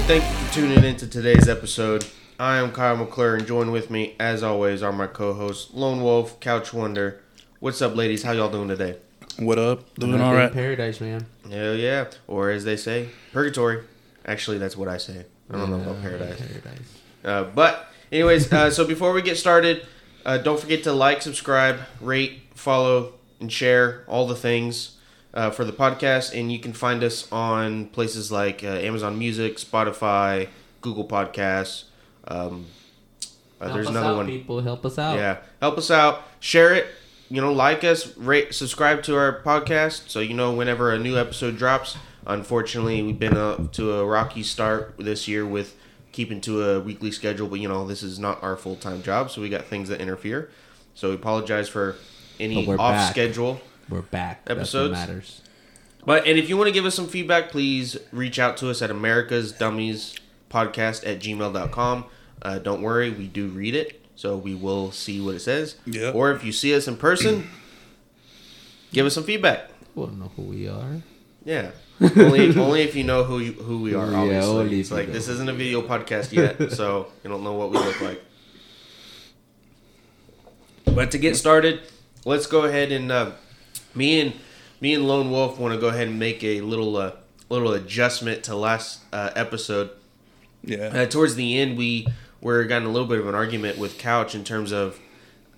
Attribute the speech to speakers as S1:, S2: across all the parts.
S1: up, everyone, and thank you for tuning in to today's episode. I am Kyle McClure, and join with me, as always, are my co-hosts Lone Wolf, Couch Wonder. What's up, ladies? How y'all doing today?
S2: What up? Doing
S3: Nothing
S2: all right.
S3: Paradise, man.
S1: Hell yeah, or as they say, purgatory. Actually, that's what I say. I don't know about paradise.
S3: Paradise.
S1: Uh, but, anyways, uh, so before we get started, uh, don't forget to like, subscribe, rate, follow, and share all the things uh, for the podcast. And you can find us on places like uh, Amazon Music, Spotify, Google Podcasts. Um, uh,
S3: Help
S1: there's
S3: us
S1: another
S3: out,
S1: one.
S3: People, help us out.
S1: Yeah, help us out. Share it. You know, like us, rate, subscribe to our podcast, so you know whenever a new episode drops. Unfortunately, we've been up to a rocky start this year with keeping to a weekly schedule, but you know this is not our full time job, so we got things that interfere. So we apologize for any off
S3: back.
S1: schedule.
S3: We're back.
S1: Episodes?
S3: Matters.
S1: But and if you want to give us some feedback, please reach out to us at America's Dummies Podcast at gmail.com. Uh, don't worry, we do read it, so we will see what it says.
S2: Yep.
S1: Or if you see us in person, give us some feedback.
S3: We don't know who we are.
S1: Yeah. only only if you know who you, who we are.
S3: Yeah,
S1: Obviously,
S3: only
S1: it's
S3: if you
S1: like
S3: know.
S1: this isn't a video podcast yet, so you don't know what we look like. But to get started, let's go ahead and uh, me and me and Lone Wolf want to go ahead and make a little uh, little adjustment to last uh, episode.
S2: Yeah.
S1: Uh, towards the end, we were got in a little bit of an argument with Couch in terms of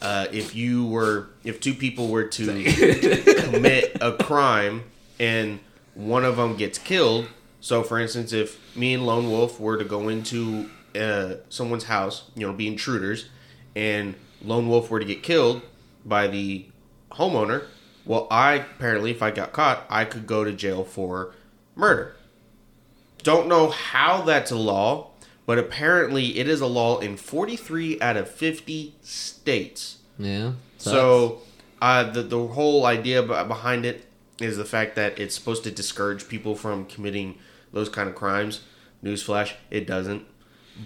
S1: uh, if you were if two people were to commit a crime and one of them gets killed. So, for instance, if me and Lone Wolf were to go into uh, someone's house, you know, be intruders, and Lone Wolf were to get killed by the homeowner, well, I apparently, if I got caught, I could go to jail for murder. Don't know how that's a law, but apparently it is a law in 43 out of 50 states.
S3: Yeah.
S1: So, uh, the the whole idea behind it is the fact that it's supposed to discourage people from committing those kind of crimes. Newsflash, it doesn't.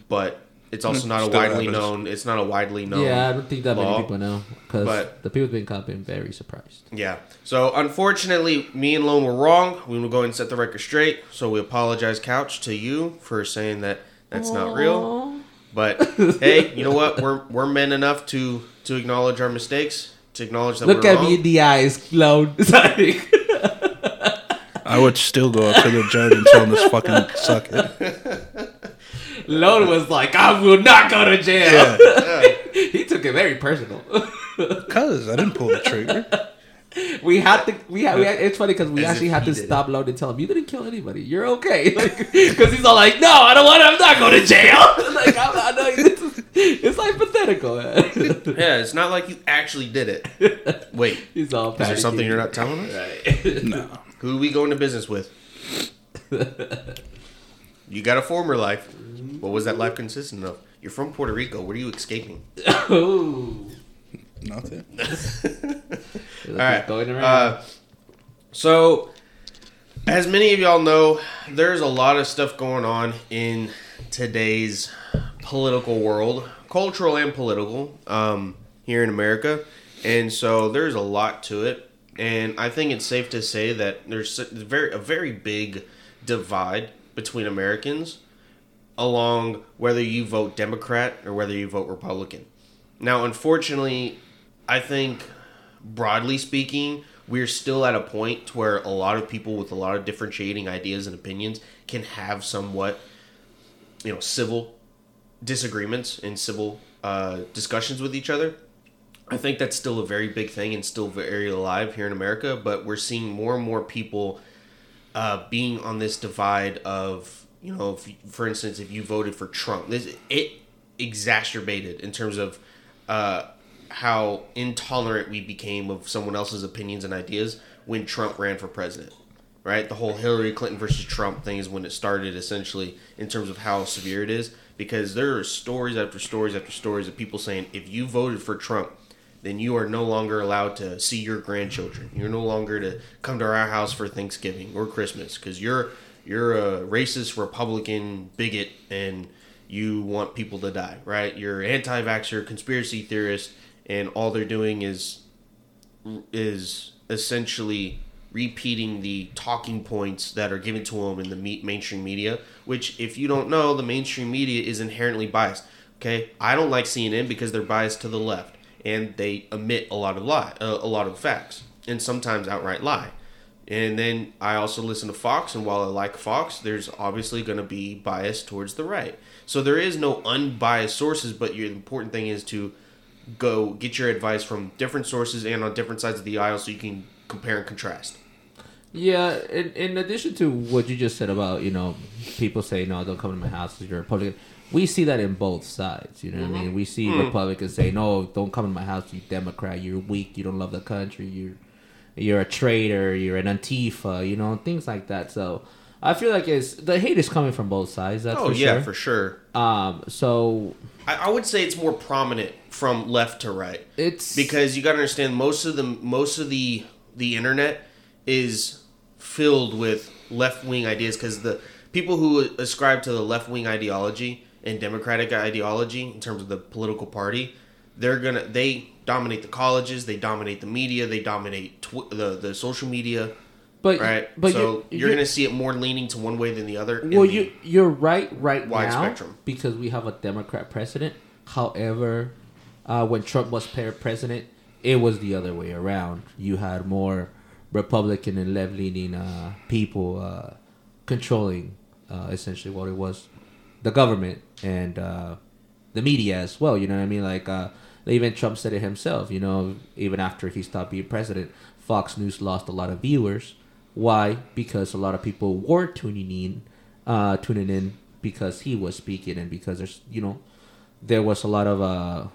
S1: But it's also hmm. not a widely
S2: happens.
S1: known. It's not a widely known.
S3: yeah, I don't think that
S1: law.
S3: many people know because
S1: but-
S3: the people being caught been very surprised.
S1: Yeah. So unfortunately, me and Lone were wrong. We will go and set the record straight. So we apologize, Couch, to you for saying that that's not real. But hey, you know what? We're we're men enough to to acknowledge our mistakes, to acknowledge that
S3: Look
S1: we're
S3: at
S1: wrong.
S3: me in the eyes, clown. Sorry.
S2: I would still go up to the judge and tell him to fucking suck it.
S3: Lone was like, I will not go to jail. he took it very personal.
S2: Cause I didn't pull the trigger.
S3: we had to. We had. We had it's funny because we
S1: As
S3: actually had to stop Lone and tell him you didn't kill anybody. You're okay. Because he's all like, No, I don't want. to I'm not going to jail. like I'm, I know this is, it's hypothetical. Man.
S1: yeah, it's not like you actually did it. Wait,
S3: he's all.
S1: is there something you're not telling us?
S3: Right.
S2: No.
S1: Who do we going to business with? You got a former life. What was that life consistent of? You're from Puerto Rico. What are you escaping?
S3: Ooh.
S2: Nothing.
S1: All right.
S3: Going around.
S1: Uh, so, as many of y'all know, there's a lot of stuff going on in today's political world, cultural and political, um, here in America, and so there's a lot to it. And I think it's safe to say that there's a very a very big divide between Americans along whether you vote Democrat or whether you vote Republican. Now, unfortunately, I think broadly speaking, we're still at a point where a lot of people with a lot of differentiating ideas and opinions can have somewhat, you know, civil disagreements and civil uh, discussions with each other. I think that's still a very big thing and still very alive here in America, but we're seeing more and more people uh, being on this divide of, you know, if, for instance, if you voted for Trump, this it exacerbated in terms of uh, how intolerant we became of someone else's opinions and ideas when Trump ran for president. Right, the whole Hillary Clinton versus Trump thing is when it started, essentially, in terms of how severe it is. Because there are stories after stories after stories of people saying, if you voted for Trump, then you are no longer allowed to see your grandchildren. You're no longer to come to our house for Thanksgiving or Christmas because you're you're a racist Republican bigot and you want people to die. Right? You're anti-vaxxer, conspiracy theorist, and all they're doing is is essentially repeating the talking points that are given to them in the me- mainstream media. Which, if you don't know, the mainstream media is inherently biased. Okay, I don't like CNN because they're biased to the left and they omit a lot of lie, uh, a lot of facts, and sometimes outright lie. And then I also listen to Fox, and while I like Fox, there's obviously going to be bias towards the right. So there is no unbiased sources, but your important thing is to go get your advice from different sources and on different sides of the aisle so you can compare and contrast.
S3: Yeah, in, in addition to what you just said about, you know, people say, no, don't come to my house because you're a Republican. We see that in both sides, you know what I mean? We see Republicans say, no, don't come to my house, you Democrat, you're weak, you don't love the country, you're you're a traitor, you're an Antifa, you know, things like that. So I feel like it's the hate is coming from both sides. That's
S1: oh
S3: for
S1: yeah,
S3: sure.
S1: for sure.
S3: Um, so
S1: I, I would say it's more prominent from left to right.
S3: it's
S1: because you got to understand most of the most of the the internet is filled with left wing ideas because the people who ascribe to the left wing ideology and democratic ideology in terms of the political party they're gonna they dominate the colleges they dominate the media they dominate tw- the the social media
S3: but
S1: right
S3: but
S1: so
S3: you-
S1: you're, gonna see it more leaning to one way than the other
S3: Well, you you're right right
S1: wide
S3: now
S1: spectrum.
S3: because we have a Democrat president. However, uh, when Trump was president, it was the other way around. You had more Republican and left leaning uh, people uh, controlling uh, essentially what it was, the government and uh, the media as well. You know what I mean? Like uh, even Trump said it himself. You know, even after he stopped being president, Fox News lost a lot of viewers. Why? Because a lot of people were tuning in, uh, tuning in because he was speaking and because there's you know there was a lot of uh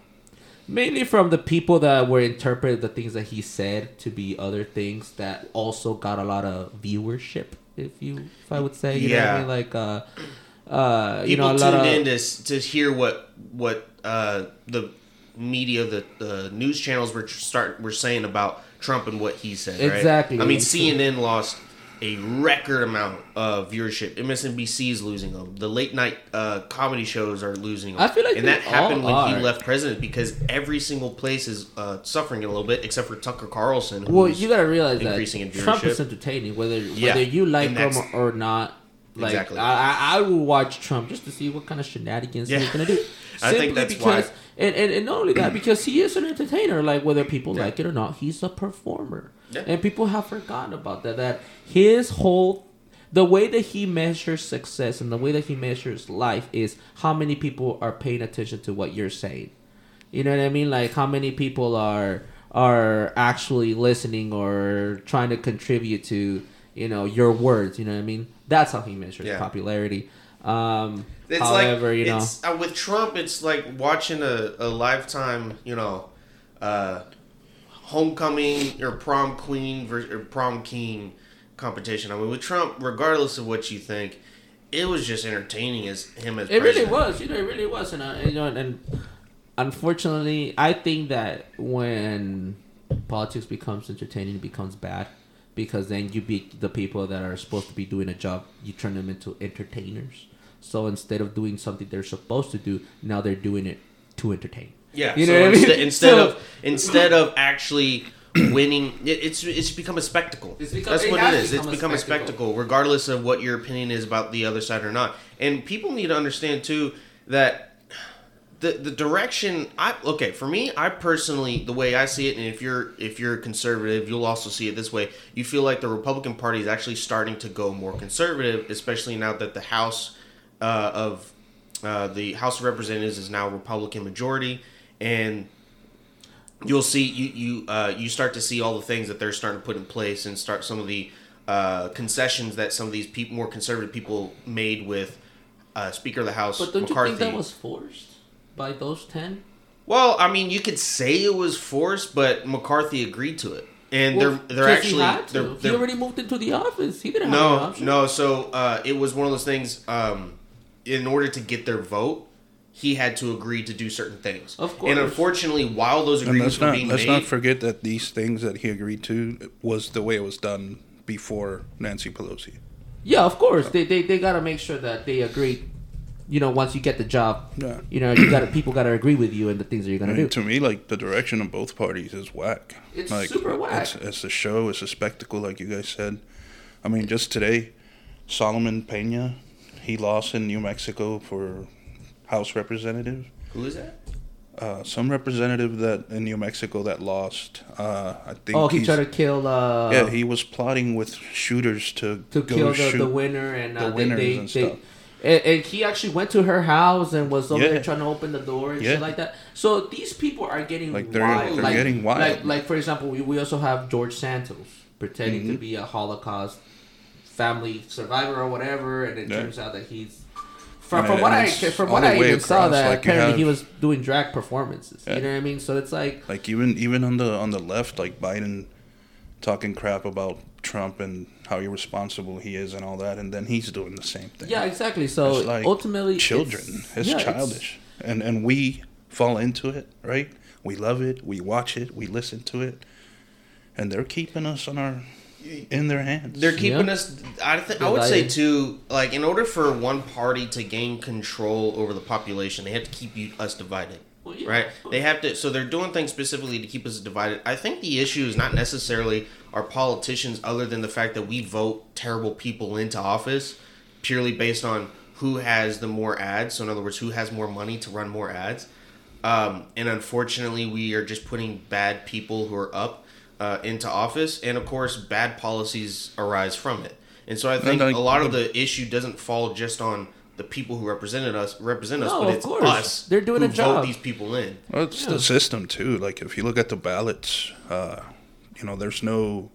S3: mainly from the people that were interpreted the things that he said to be other things that also got a lot of viewership if you if i would say you know what i
S1: Yeah.
S3: mean like uh uh you
S1: people
S3: know a lot
S1: tuned
S3: of
S1: in to, to hear what what uh, the media, the, the news channels were start were saying about Trump and what he said. right?
S3: Exactly.
S1: I mean, CNN lost a record amount of viewership. MSNBC is losing them. The late night uh, comedy shows are losing them.
S3: I feel like
S1: and that happened when
S3: are.
S1: he left president because every single place is uh, suffering a little bit, except for Tucker Carlson.
S3: well you gotta realize
S1: increasing in
S3: that trump is entertaining whether
S1: Yeah.
S3: whether you like him or not like
S1: Exactly.
S3: I, I I will watch Trump just to see what kind of shenanigans
S1: Yeah.
S3: he's gonna do.
S1: I think
S3: Simply
S1: that's why-
S3: because, And, and and not only that, because he is an entertainer. Like whether people like it or not, he's a performer.
S1: Yeah.
S3: And people have forgotten about that. That his whole the way that he measures success and the way that he measures life is how many people are paying attention to what you're saying. You know what I mean? Like how many people are are actually listening or trying to contribute to you know your words. You know what I mean? That's how he measures
S1: Yeah.
S3: popularity. Um,
S1: It's
S3: however,
S1: like
S3: you know,
S1: it's, uh, with Trump, it's like watching a, a lifetime, you know, uh, homecoming or prom queen ver- or prom king competition. I mean, with Trump, regardless of what you think, it was just entertaining as him as
S3: It really was, you know, it really was, and uh, you know, and unfortunately, I think that when politics becomes entertaining, it becomes bad because then you be the people that are supposed to be doing a job, you turn them into entertainers. So instead of doing something they're supposed to do, now they're doing it to entertain.
S1: Yeah,
S3: You
S1: so
S3: know what I mean?
S1: instead, instead
S3: So-
S1: of instead of actually winning, it, it's it's become a spectacle.
S3: It's become-
S1: That's
S3: it
S1: what
S3: has
S1: it is. It's
S3: become a
S1: become a
S3: spectacle.
S1: spectacle, regardless of what your opinion is about the other side or not. And people need to understand too that the the direction I okay for me, I personally the way I see it, and if you're if you're conservative, you'll also see it this way. You feel like the Republican Party is actually starting to go more conservative, especially now that the House uh, of uh, the House of Representatives is now Republican majority, and you'll see you you uh, you start to see all the things that they're starting to put in place and start some of the uh, concessions that some of these people, more conservative people made with uh, Speaker of the House
S3: But don't
S1: McCarthy.
S3: you think that was forced by those ten?
S1: Well, I mean, you could say it was forced, but McCarthy agreed to it, and
S3: Well,
S1: they're they're
S3: 'cause
S1: actually
S3: he, had to.
S1: they're,
S3: he
S1: they're
S3: already moved into the office. He didn't have
S1: no
S3: option.
S1: no. So uh, it was one of those things. Um, in order to get their vote, he had to agree to do certain things.
S3: Of course.
S1: And unfortunately, while those
S2: And
S1: agreements
S2: let's
S1: were
S2: not
S1: being
S2: let's
S1: made,
S2: not forget that these things that he agreed to was the way it was done before Nancy Pelosi.
S3: Yeah, of course. They, they they gotta make sure that they agree you know, once you get the job,
S2: Yeah.
S3: you know, you got people got to agree with you and the things that you're
S2: I
S3: gonna
S2: mean,
S3: do.
S2: to me, like the direction of both parties is whack.
S3: It's
S2: like,
S3: super whack.
S2: It's, it's a show. It's a spectacle, like you guys said. I mean, just today, Solomon Pena, he lost in New Mexico for House representative.
S1: Who is that?
S2: Uh, some representative that in New Mexico that lost. Uh, I think.
S3: Oh, he tried to kill. Uh,
S2: Yeah, he was plotting with shooters to,
S3: to
S2: go
S3: kill the,
S2: shoot.
S3: the winner and
S2: the
S3: uh, they,
S2: winners
S3: they,
S2: and
S3: they,
S2: stuff.
S3: And, and he actually went to her house and was over
S2: Yeah.
S3: there trying to open the door and
S2: Yeah.
S3: shit like that. So these people are getting
S2: Like, they're-
S3: wild.
S2: they're
S3: like,
S2: getting wild.
S3: Like, like for example, we, we also have George Santos pretending to
S2: Mhm.
S3: be a Holocaust family survivor or whatever, and it
S2: Yeah.
S3: turns out that he's. From, from what I from what I even saw that
S2: like,
S3: apparently
S2: have-
S3: he was doing drag performances. You know what I mean? So it's like
S2: Like even even on the on the left, like Biden talking crap about Trump and how irresponsible he is and all that, and then he's doing the same thing.
S3: yeah, exactly. So
S2: It's like
S3: ultimately,
S2: children.
S3: it's,
S2: It's,
S3: yeah,
S2: childish, and and we fall into it, right? We love it. We watch it. We listen to it, and they're keeping us on our in their hands.
S1: They're keeping
S3: Yeah.
S1: us. I think I would say too. Like in order for one party to gain control over the population, they have to keep you, us divided.
S3: Well, yeah.
S1: Right? They have to. So they're doing things specifically to keep us divided. I think the issue is not necessarily our politicians, other than the fact that we vote terrible people into office purely based on who has the more ads. So in other words, who has more money to run more ads. Um, and unfortunately, we are just putting bad people who are up uh, into office, and of course, bad policies arise from it. And so I think
S2: like,
S1: a lot of the issue doesn't fall just on the people who represented us, represent us,
S3: No,
S1: but it's
S3: course.
S1: us.
S3: They're doing
S1: who
S3: a job.
S1: Vote these people in.
S2: Well, it's
S3: Yeah.
S2: the system too. Like if you look at the ballots, uh, you know, there's no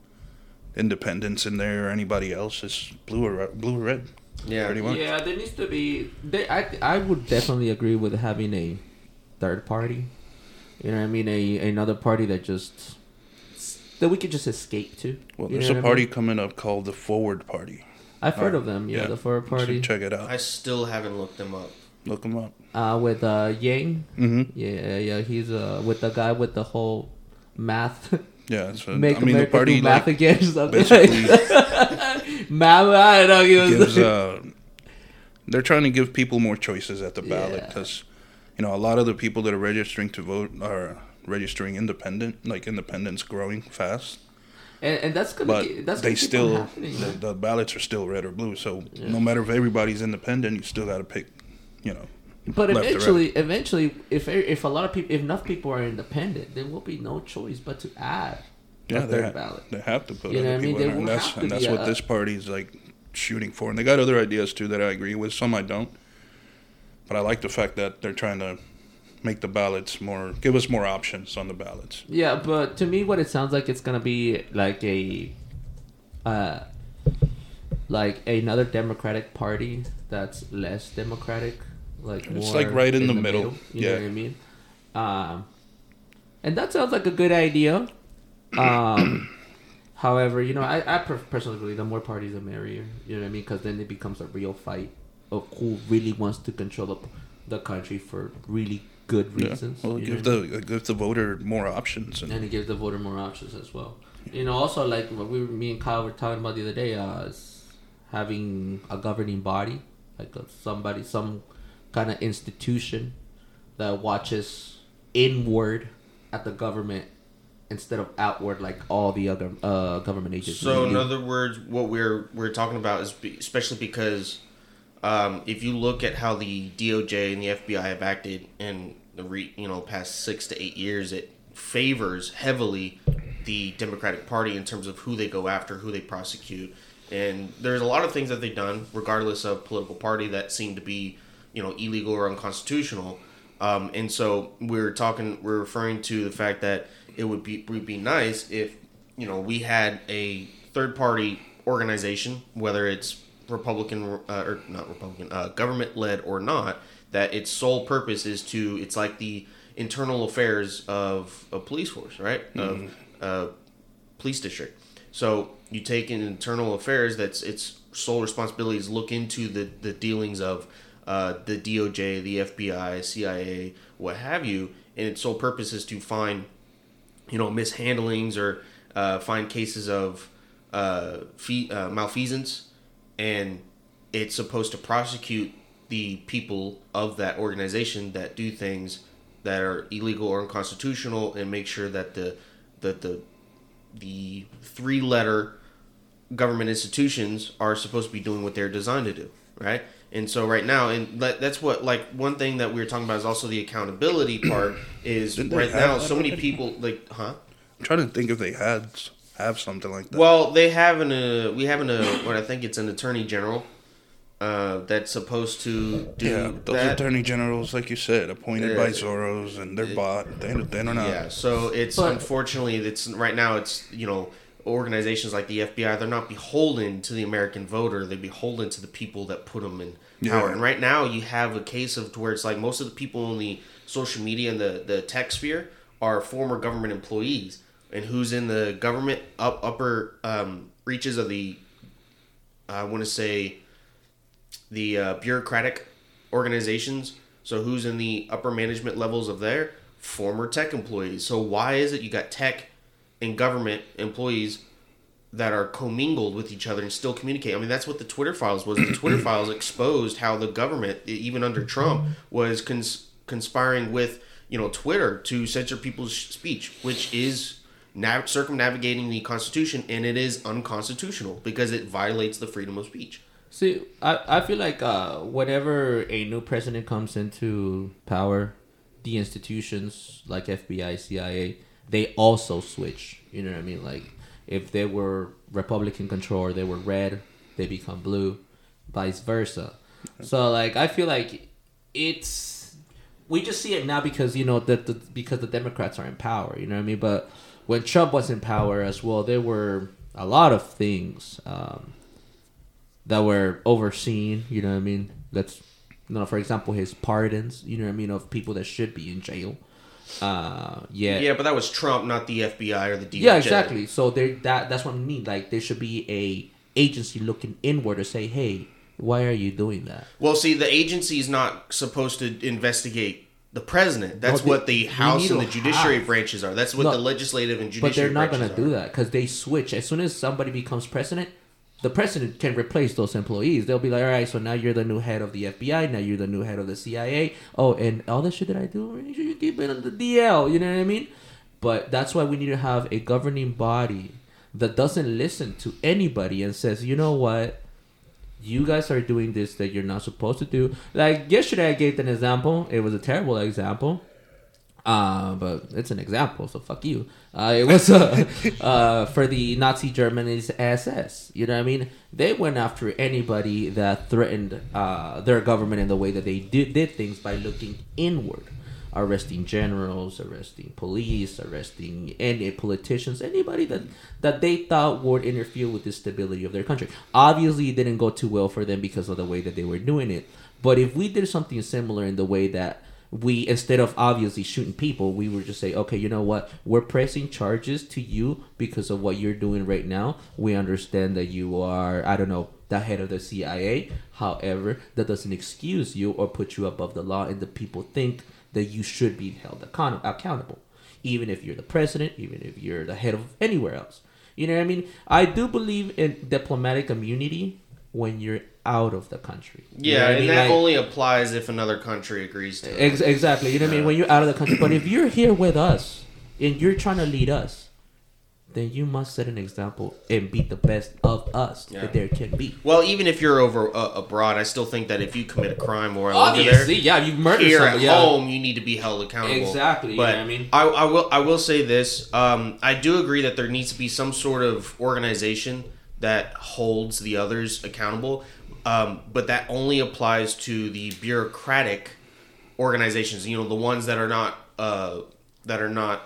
S2: independence in there or anybody else. It's blue or red, blue or red.
S1: Yeah.
S2: pretty much.
S3: Yeah, there needs to be. They, I I would definitely agree with having a third party. You know, what I mean, a another party that just that we could just escape to.
S2: Well, there's a
S3: what I
S2: party
S3: mean?
S2: coming up called the Forward Party.
S3: I've heard of them. Yeah, the forward
S2: You
S3: party
S2: should check it out.
S1: I still haven't looked them up.
S2: Look them up.
S3: uh, with uh, Yang.
S2: hmm
S3: Yeah, yeah, he's uh with the guy with the whole math.
S2: Yeah, so,
S3: Make
S2: I mean
S3: America
S2: the party
S3: do math
S2: like,
S3: again. or Something
S2: basically
S3: math. I don't know. He was
S2: gives. Uh, they're trying to give people more choices at the ballot
S3: Yeah.
S2: because, you know, a lot of the people that are registering to vote are registering independent. Like independence growing fast.
S3: And, and that's gonna.
S2: but
S3: get, that's
S2: they
S3: gonna
S2: still the, the ballots are still red or blue. So
S3: Yeah.
S2: no matter if everybody's independent, you still got to pick. You know,
S3: But
S2: or right.
S3: eventually, eventually, if if a lot of people, if enough people are independent, there will be no choice but to add
S2: yeah,
S3: a
S2: they,
S3: third
S2: ha-
S3: ballot.
S2: they have to put
S3: You know
S2: other
S3: what I mean?
S2: in and that's and that's what
S3: a-
S2: this is like shooting for. And they got other ideas too that I agree with. Some I don't, but I like the fact that they're trying to make the ballots more, give us more options on the ballots.
S3: Yeah, but to me, what it sounds like it's gonna be like a, uh, like another Democratic Party that's less democratic, like
S2: It's
S3: more
S2: like right in the middle.
S3: you
S2: Yeah.
S3: know what I mean? Um, and that sounds like a good idea. Um, however, you know, I, I personally believe the more parties, the merrier. You know what I mean? Because then it becomes a real fight of who really wants to control the, the country for really good
S2: Yeah.
S3: reasons.
S2: Well, give the give the voter more options. And,
S3: and it gives the voter more options as well. You know, also like what we, were, me and Kyle were talking about the other day, uh, is having a governing body, like a, somebody, some kind of institution that watches inward at the government instead of outward like all the other uh, government agencies.
S1: So in other words, what we're we're talking about is be, especially because um, if you look at how the DOJ and the FBI have acted in the re, you know past six to eight years, it favors heavily the Democratic Party in terms of who they go after, who they prosecute, and there's a lot of things that they've done, regardless of political party, that seem to be you know illegal or unconstitutional. Um, and so we're talking, we're referring to the fact that it would be would be nice if you know we had a third party organization, whether it's Republican uh, or not Republican, uh, government led or not, that its sole purpose is to it's like the internal affairs of a police force, right? Of a police district. So you take in internal affairs that's its sole responsibility is look into the the dealings of uh, the DOJ, the FBI, CIA, what have you, and its sole purpose is to find you know mishandlings or uh, find cases of uh, fee, uh, malfeasance, and it's supposed to prosecute the people of that organization that do things that are illegal or unconstitutional and make sure that the that the the three letter government institutions are supposed to be doing what they're designed to do, right? And so right now, and that- that's what like one thing that we were talking about is also the accountability part. Is right now so many people like, huh?
S2: I'm trying to think if they had have something like that.
S1: Well, they have an uh, we have an uh, what I think it's an attorney general uh, that's supposed to do
S2: yeah, those
S1: that.
S2: attorney generals, like you said, appointed
S1: Yeah.
S2: by Soros, and they're bought. They, they don't know.
S1: Yeah, so it's
S3: But-
S1: unfortunately it's right now it's you know organizations like the FBI they're not beholden to the American voter they're beholden to the people that put them in power
S2: Yeah.
S1: and right now you have a case of where it's like most of the people in the social media and the the tech sphere are former government employees and who's in the government up upper um, reaches of the I want to say the uh, bureaucratic organizations. So who's in the upper management levels of there? Former tech employees. So why is it you got tech and government employees that are commingled with each other and still communicate? I mean, that's what the Twitter files was. The Twitter files exposed how the government, even under Trump, was cons- conspiring with you know Twitter to censor people's speech, which is nav- circumnavigating the Constitution, and it is unconstitutional because it violates the freedom of speech.
S3: See, I, I feel like uh, whenever a new president comes into power, the institutions like FBI, CIA, they also switch. You know what I mean? Like if they were Republican control they were red, they become blue, vice versa. So like I feel like it's we just see it now because you know that because the Democrats are in power. You know what I mean? But when Trump was in power as well, there were a lot of things. Um, that were overseen. You know what I mean? That's you know, for example, his pardons. You know what I mean of people that should be in jail. Uh, yeah,
S1: Yeah, but that was Trump, not the FBI or the DOJ.
S3: yeah, exactly. So there, that that's what I mean. Like there should be a agency looking inward to say, hey, why are you doing that?
S1: Well, see, the agency is not supposed to investigate the president. That's
S3: No,
S1: what
S3: they-
S1: the House and the judiciary
S3: have-
S1: branches are. That's what
S3: No,
S1: the legislative and judiciary
S3: But they're not gonna do that because they switch as soon as somebody becomes president. The president can replace those employees. They'll be like, all right, so now you're the new head of the FBI. Now you're the new head of the CIA. Oh, and all the shit that I do, make sure you keep it on the DL. You know what I mean? But that's why we need to have a governing body that doesn't listen to anybody and says, you know what? You guys are doing this that you're not supposed to do. Like yesterday, I gave an example. It was a terrible example. Uh, but it's an example, so fuck you. Uh, it was uh, uh, for the Nazi Germany's SS. You know what I mean? They went after anybody that threatened uh, their government in the way that they did, did things by looking inward, arresting generals, arresting police, arresting any politicians, anybody that that they thought would interfere with the stability of their country. Obviously, it didn't go too well for them because of the way that they were doing it. But if we did something similar in the way that we instead of obviously shooting people, we would just say, okay, you know what? We're pressing charges to you because of what you're doing right now. We understand that you are, I don't know, the head of the CIA. However, that doesn't excuse you or put you above the law, and the people think that you should be held account- accountable, even if you're the president, even if you're the head of anywhere else. You know what I mean? I do believe in diplomatic immunity when you're out of the country. You
S1: Yeah,
S3: what I
S1: and
S3: mean?
S1: that
S3: Like-
S1: only applies if another country agrees to it.
S3: Ex- exactly. You know what I mean? When you're out of the country. But if you're here with us and you're trying to lead us, then you must set an example and be the best of us
S1: Yeah.
S3: that there can be.
S1: Well, even if you're over uh, abroad, I still think that if you commit a crime while over there,
S3: Obviously, yeah, you murdered
S1: here at.
S3: Yeah.
S1: home, you need to be held accountable.
S3: Exactly, you
S1: But
S3: know what I mean?
S1: I, I will I will say this. Um, I do agree that there needs to be some sort of organization that holds the others accountable. Um, but that only applies to the bureaucratic organizations. You know, the ones that are not uh, that are not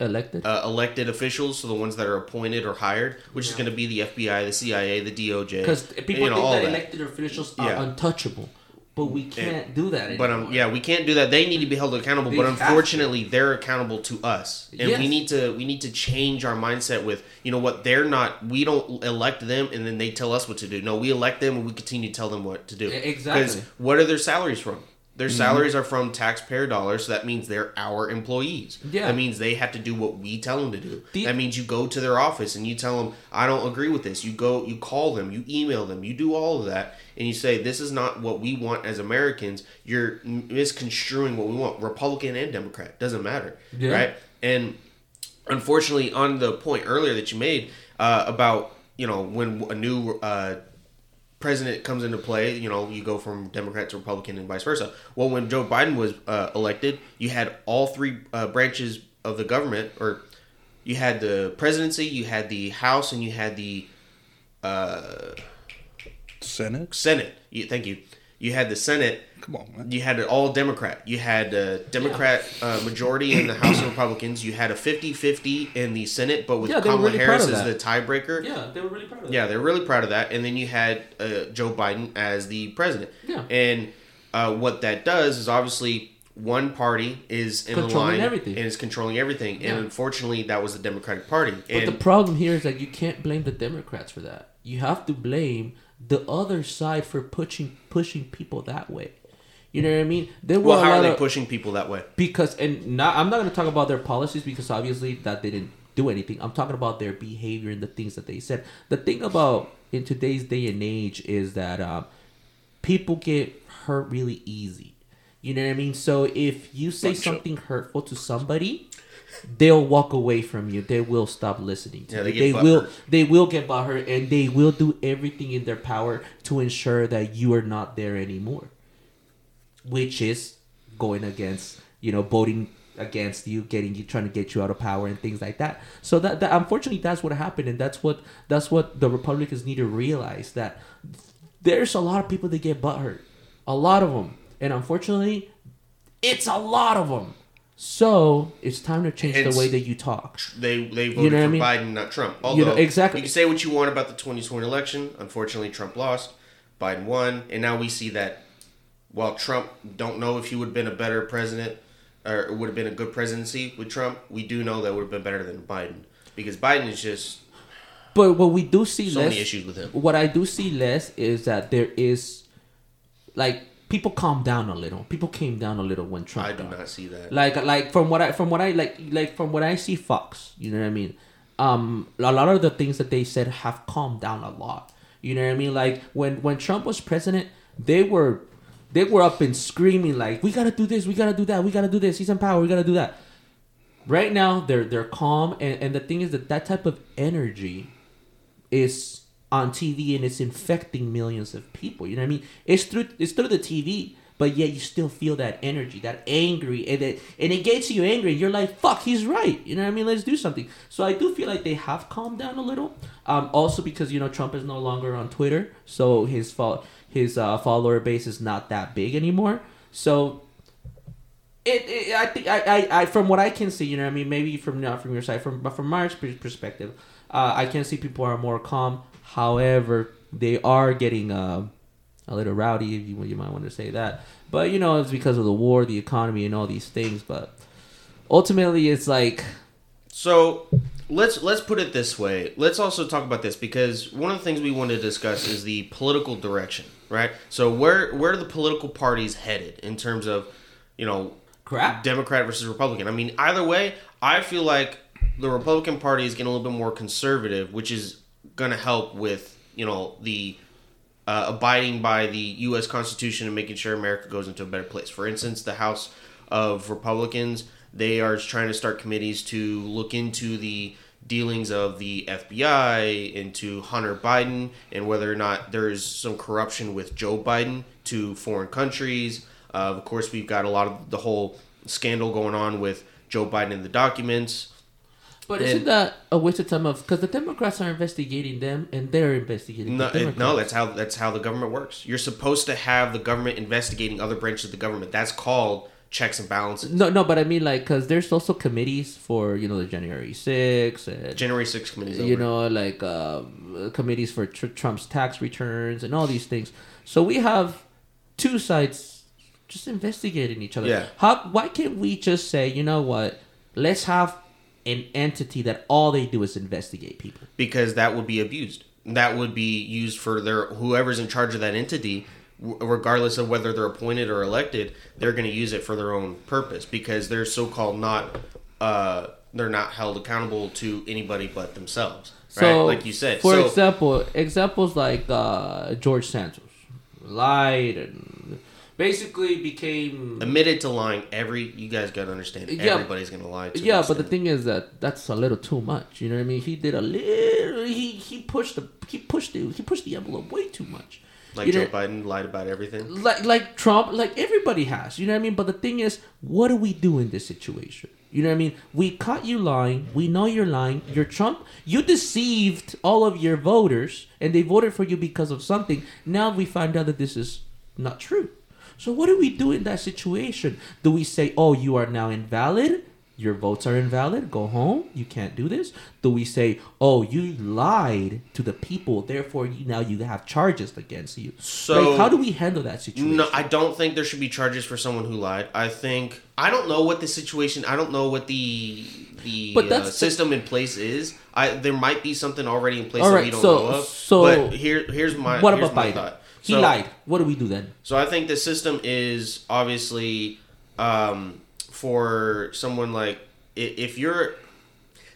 S3: Elected.
S1: uh, elected officials, so the ones that are appointed or hired, which is going to be the FBI, the CIA, the DOJ,
S3: Because people
S1: you know,
S3: think
S1: all
S3: that
S1: that.
S3: elected officials are
S1: Yeah.
S3: untouchable. But we can't do that
S1: But um, yeah, we can't do that. They need to be held accountable.
S3: They
S1: but
S3: have to.
S1: unfortunately, they're accountable to us, and
S3: Yes.
S1: we need to we need to change our mindset. With you know what they're not. We don't elect them, and then they tell us what to do. No, we elect them, and we continue to tell them what to do.
S3: Exactly.
S1: what are their salaries from? Their
S3: Mm-hmm.
S1: salaries are from taxpayer dollars, so that means they're our employees.
S3: Yeah.
S1: That means they have to do what we tell them to do.
S3: The-
S1: that means you go to their office and you tell them, I don't agree with this. You go, you call them, you email them, you do all of that, and you say, this is not what we want as Americans. You're misconstruing what we want, Republican and Democrat. Doesn't matter.
S3: Yeah.
S1: Right? And unfortunately, on the point earlier that you made uh, about, you know, when a new uh, president comes into play, you know, you go from Democrat to Republican and vice versa. Well, when Joe Biden was uh, elected, you had all three uh, branches of the government, or you had the presidency, you had the House, and you had the uh,
S2: Senate.
S1: Senate. You, thank you. You had the Senate.
S2: Come on, man.
S1: You had it all Democrat. You had a Democrat uh, majority in the House of Republicans. You had a 50-50 in the Senate, but with
S3: Yeah, they were
S1: Kamala
S3: really proud
S1: Harris
S3: of
S1: as the
S3: that.
S1: tiebreaker.
S3: Yeah, they were really proud of that.
S1: Yeah, they're really proud of that. And then you had uh, Joe Biden as the president.
S3: Yeah.
S1: And uh, what that does is obviously one party is in the
S3: Controlling
S1: line
S3: everything.
S1: and is controlling everything.
S3: Yeah.
S1: And unfortunately, that was the Democratic Party.
S3: But
S1: and
S3: the problem here is that you can't blame the Democrats for that. You have to blame the other side for pushing pushing people that way. You know what I mean? There were
S1: well, how are they
S3: of-
S1: pushing people that way?
S3: because and not I'm not going to talk about their policies because obviously that didn't do anything. I'm talking about their behavior and the things that they said. The thing about in today's day and age is that um, people get hurt really easy. You know what I mean? So if you say
S2: Bunch
S3: something hurtful to somebody, they'll walk away from you. They will stop listening to
S1: Yeah,
S3: you.
S1: they
S3: They will they will get butthurt and they will do everything in their power to ensure that you are not there anymore. Which is going against you know voting against you getting you trying to get you out of power and things like that. So that, that unfortunately that's what happened and that's what that's what the republicans need to realize that there's a lot of people that get butthurt. A lot of them and unfortunately it's a lot of them so it's time to change the way that you talk
S1: They they voted
S3: You know what I
S1: for
S3: mean?
S1: Biden, not Trump.
S3: You
S1: Although
S3: know, exactly.
S1: you can say what you want about the 2020 election. Unfortunately, Trump lost. Biden won, and now we see that while Trump don't know if he would have been a better president or would have been a good presidency with Trump, we do know that would have been better than Biden because Biden is just
S3: but what we do see
S1: so
S3: less
S1: many issues with him.
S3: what I do see less is that there is like people calmed down a little. People came down a little when Trump.
S1: I do not see that.
S3: Like like from what I from what I like like from what I see Fox. You know what I mean. Um, a lot of the things that they said have calmed down a lot. You know what I mean. Like when when Trump was president, they were they were up and screaming like, "We gotta do this, we gotta do that, we gotta do this. He's in power, we gotta do that." Right now, they're they're calm, and, and the thing is that that type of energy is on TV and it's infecting millions of people. You know what I mean? It's through it's through the TV, but yet you still feel that energy, that angry, and it and it gets you angry. And you're like, "Fuck, he's right." You know what I mean? Let's do something. So I do feel like they have calmed down a little. Um, also because you know Trump is no longer on Twitter, so his fault his uh, follower base is not that big anymore. So it, it I think I, I, I from what I can see, you know, what I mean, maybe from not from your side, from but from pers- perspective, uh, I can see people are more calm. However, they are getting uh, a little rowdy, if you you might want to say that. But you know, it's because of the war, the economy, and all these things. But ultimately, it's like
S1: So let's let's put it this way. Let's also talk about this because one of the things we want to discuss is the political direction, right? So where where are the political parties headed in terms of, you know,
S3: crap.
S1: Democrat versus Republican? I mean, either way, I feel like the Republican Party is getting a little bit more conservative, which is going to help with you know the uh, abiding by the U.S. Constitution and making sure America goes into a better place. For instance, the House of Republicans they are trying to start committees to look into the dealings of the FBI into Hunter Biden and whether or not there is some corruption with Joe Biden to foreign countries. Uh, of course, we've got a lot of the whole scandal going on with Joe Biden and the documents.
S3: But isn't that a waste of time? Of because the Democrats are investigating them and they're investigating
S1: No,
S3: the
S1: it- no, that's how that's how the government works. You're supposed to have the government investigating other branches of the government. That's called checks and balances.
S3: No, no, but I mean like because there's also committees for you know the January 6th and
S1: January 6th committee's
S3: you
S1: over.
S3: know like um, committees for tr- Trump's tax returns and all these things. So we have two sides just investigating each other.
S1: Yeah.
S3: How? Why can't we just say you know what? Let's have an entity that all they do is investigate people.
S1: because that would be abused. That would be used for their whoever's in charge of that entity regardless of whether they're appointed or elected, they're going to use it for their own purpose because they're so-called not uh, they're not held accountable to anybody but themselves. Right?
S3: So,
S1: like you said.
S3: for
S1: so,
S3: example, examples like uh, George Santos lied and basically became
S1: admitted to lying every you guys got to understand
S3: Yeah.
S1: everybody's going to lie to
S3: yeah, but the thing is that that's a little too much. You know what I mean? He did a little. He he pushed the he pushed the he pushed the envelope way too much.
S1: like
S3: you
S1: Joe
S3: know,
S1: Biden lied about everything.
S3: like like Trump, like everybody has. You know what I mean? But the thing is, what do we do in this situation? You know what I mean? We caught you lying. We know you're lying. You're Trump. You deceived all of your voters, and they voted for you because of something. Now we find out that this is not true. So what do we do in that situation? Do we say, "Oh, you are now invalid"? Your votes are invalid. Go home. You can't do this. Do we say, "Oh, you lied to the people, therefore you, now you have charges against you"?
S1: So-
S3: like, how do we handle that situation?
S1: No, I don't think there should be charges for someone who lied. I think I don't know what the situation. I don't know what the the
S3: But
S1: uh,
S3: that's the-
S1: system in place is. I there might be something already in place
S3: All
S1: that
S3: right,
S1: we don't
S3: so-
S1: know of.
S3: so-
S1: but here here's my
S3: what
S1: here's
S3: about
S1: my
S3: Biden?
S1: thought.
S3: He
S1: So-
S3: lied. What do we do then?
S1: So I think the system is obviously um, for someone like if you're.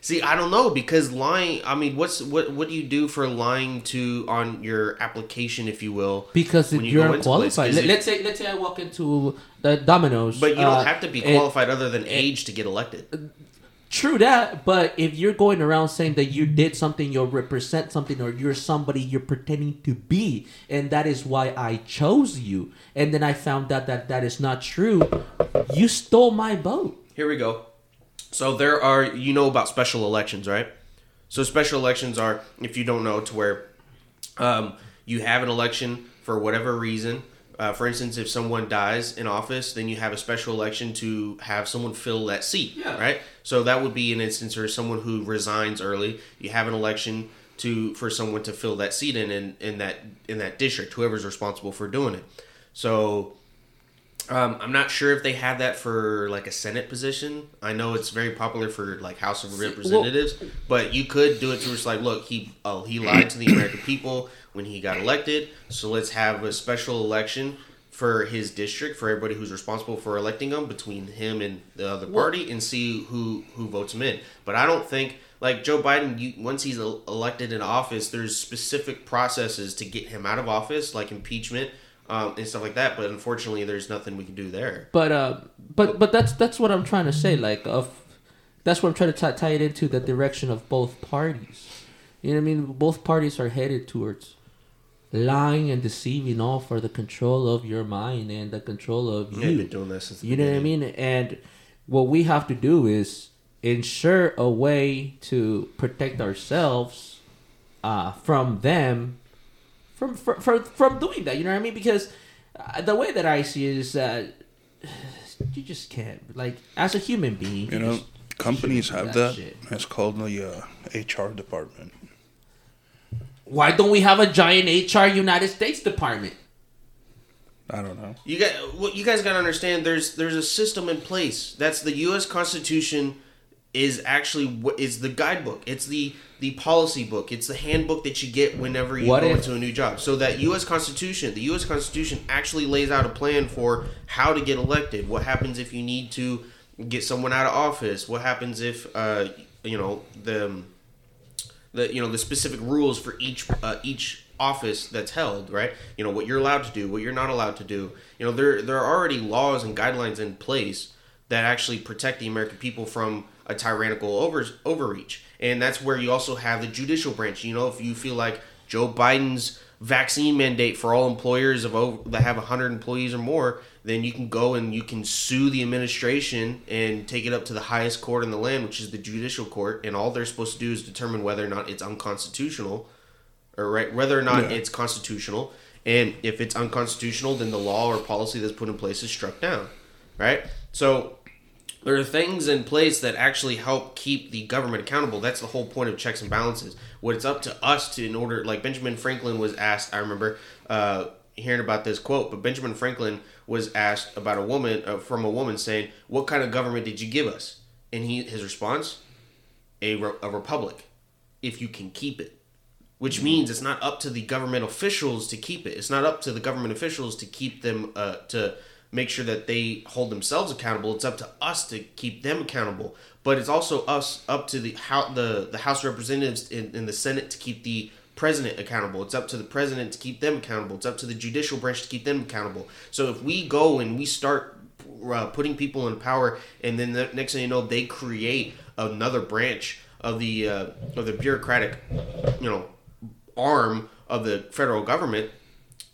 S1: See, I don't know because lying. I mean, what's what? What do you do for lying to on your application, if you will?
S3: Because
S1: you
S3: you're
S1: qualified. into place,
S3: unqualified.
S1: is
S3: Let, us say let's say I walk into the Domino's.
S1: But you don't
S3: uh,
S1: have to be qualified other than age to get elected.
S3: True that, but if you're going around saying that you did something, you represent something, or you're somebody you're pretending to be, and that is why I chose you, and then I found out that that is not true, you stole my vote.
S1: Here we go. So there are you know about special elections, right? So special elections are if you don't know to where um, you have an election for whatever reason. Uh, for instance, if someone dies in office, then you have a special election to have someone fill that seat,
S3: Yeah.
S1: right? So that would be an instance where someone who resigns early, you have an election to for someone to fill that seat in in, in that in that district, whoever's responsible for doing it. So um, I'm not sure if they have that for like a Senate position. I know it's very popular for like House of Representatives, but you could do it to just like, look, he oh he lied to the American people when he got elected, so let's have a special election for his district for everybody who's responsible for electing him between him and the other party and see who who votes him in. But I don't think like Joe Biden, you, once he's elected in office, there's specific processes to get him out of office, like impeachment um, and stuff like that. But unfortunately, there's nothing we can do there.
S3: But uh, but but that's that's what I'm trying to say. Like of, that's what I'm trying to tie tie it into the direction of both parties. You know what I mean? Both parties are headed towards lying and deceiving, all for the control of your mind and the control of
S1: Yeah,
S3: you.
S1: been doing this since the
S3: You know what I mean? And what we have to do is ensure a way to protect ourselves uh, from them, from, from from from doing that. You know what I mean? Because uh, the way that I see it is that you just can't, like, as a human being,
S2: You know,
S3: just
S2: companies have
S3: do
S2: that.
S3: shit.
S2: It's called the uh, HR department.
S3: Why don't we have a giant HR United States department?
S2: I don't know.
S1: You got what you guys got to understand. There's there's a system in place. That's the U.S. Constitution is actually what is the guidebook. It's the the policy book. It's the handbook that you get whenever you
S3: What
S1: go
S3: if-
S1: into a new job. So that U.S. Constitution, the U.S. Constitution actually lays out a plan for how to get elected. What happens if you need to get someone out of office? What happens if uh, you know the the you know the specific rules for each uh, each office that's held, right? You know what you're allowed to do, what you're not allowed to do. You know there there are already laws and guidelines in place that actually protect the American people from a tyrannical over overreach, and that's where you also have the judicial branch. You know, if you feel like Joe Biden's vaccine mandate for all employers of over, that have 100 employees or more, then you can go and you can sue the administration and take it up to the highest court in the land, which is the judicial court, and all they're supposed to do is determine whether or not it's unconstitutional, or right whether or not
S2: Yeah.
S1: it's constitutional, and if it's unconstitutional, then the law or policy that's put in place is struck down, right? So there are things in place that actually help keep the government accountable. That's the whole point of checks and balances. What it's up to us to, in order, like Benjamin Franklin was asked, I remember uh, hearing about this quote, but Benjamin Franklin was asked about a woman, uh, from a woman saying, What kind of government did you give us? And he, his response, a, re- a republic, if you can keep it. which means it's not up to the government officials to keep it. It's not up to the government officials to keep them uh, to make sure that they hold themselves accountable. It's up to us to keep them accountable. But it's also us up to the how the the House Representatives in, in the Senate to keep the president accountable. It's up to the president to keep them accountable. It's up to the judicial branch to keep them accountable. So if we go and we start uh, putting people in power, and then the next thing you know, they create another branch of the uh, of the bureaucratic, you know, arm of the federal government,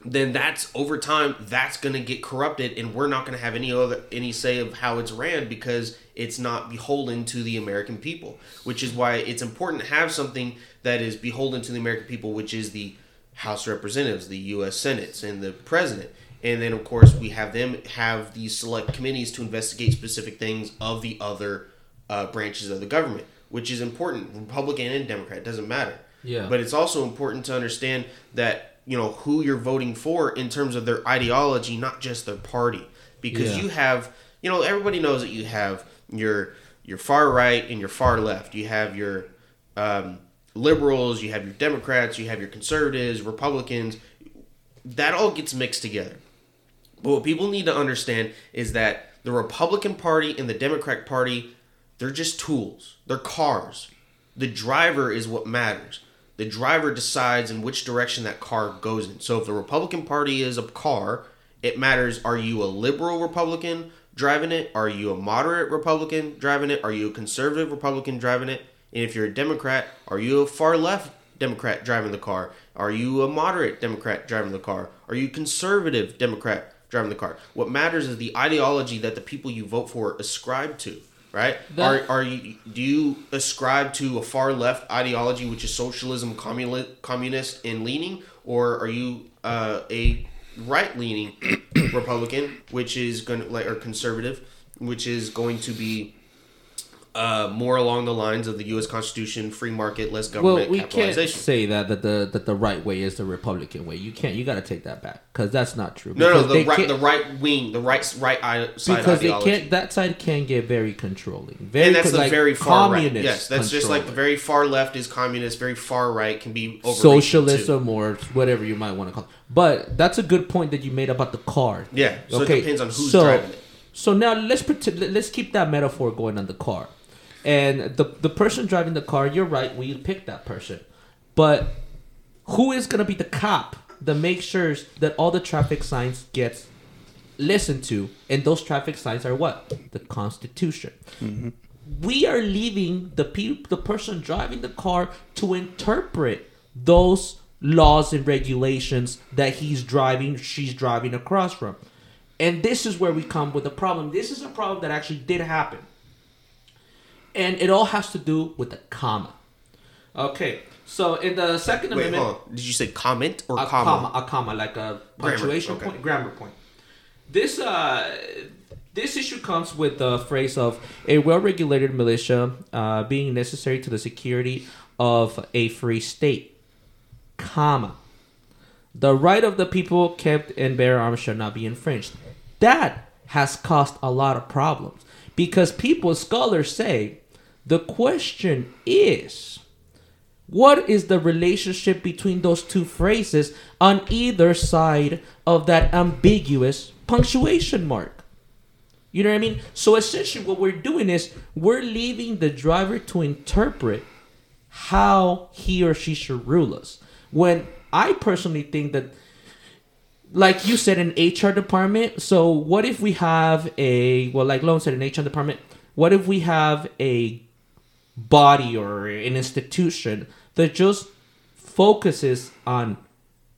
S1: then that's over time that's going to get corrupted, and we're not going to have any other any say of how it's ran because it's not beholden to the American people. Which is why it's important to have something that is beholden to the American people, which is the House of Representatives, the U.S. senate and the President. And then, of course, we have them have these select committees to investigate specific things of the other uh, branches of the government, which is important. Republican and Democrat doesn't matter.
S3: Yeah.
S1: But it's also important to understand that you know who you're voting for in terms of their ideology, not just their party, because
S3: Yeah.
S1: you have you know everybody knows that you have your your far right and your far left. You have your um, liberals, you have your Democrats, you have your conservatives, Republicans. That all gets mixed together. But what people need to understand is that the Republican Party and the Democratic Party, they're just tools. They're cars. The driver is what matters. The driver decides in which direction that car goes in. So if the Republican Party is a car, it matters are you a liberal Republican driving it? Are you a moderate Republican driving it? Are you a conservative Republican driving it? And if you're a Democrat, are you a far left Democrat driving the car? Are you a moderate Democrat driving the car? Are you conservative Democrat driving the car? What matters is the ideology that the people you vote for ascribe to, right?
S3: That-
S1: are are you do you ascribe to a far left ideology which is socialism, communi- communist in leaning or are you uh, a right leaning Republican which is going to like or conservative which is going to be uh, more along the lines of the U.S. Constitution, free market, less government.
S3: Well, we can't say that that the that the right way is the Republican way. You can't. You got to take that back because that's not true.
S1: No, no, the right, the right wing, the right, right side
S3: because they
S1: ideology.
S3: can't. That side can get very controlling. Very
S1: and that's the
S3: like
S1: very far right.
S3: communist
S1: Yes, that's just like the very far left is communist, very far right can be over Too.
S3: socialism or whatever you might want to call. it. But that's a good point that you made about the car.
S1: Yeah, so it depends on who's
S3: so,
S1: driving it.
S3: So now let's pretend, let's keep that metaphor going on the car, and the the person driving the car. You're right. We picked that person, but who is gonna be the cop that makes sure that all the traffic signs gets listened to, and those traffic signs are what the Constitution. Mm-hmm. We are leaving the pe- the person driving the car to interpret those laws and regulations that he's driving, she's driving across from. And this is where we come with a problem. This is a problem that actually did happen. And it all has to do with the comma. Okay, so in the Second
S1: Wait,
S3: Amendment,
S1: hold on. Did you say comment or
S3: a
S1: comma?
S3: comma, a comma, like a punctuation
S1: okay.
S3: point, grammar point. This uh, this issue comes with the phrase of a well-regulated militia uh, being necessary to the security of a free state, comma. The right of the people kept in bear arms shall not be infringed. That has caused a lot of problems because people, scholars say, the question is what is the relationship between those two phrases on either side of that ambiguous punctuation mark? You know what I mean? So essentially, what we're doing is we're leaving the driver to interpret how he or she should rule us. When I personally think that, like you said, an HR department. So what if we have a well, like Lone said, an HR department. What if we have a body or an institution that just focuses on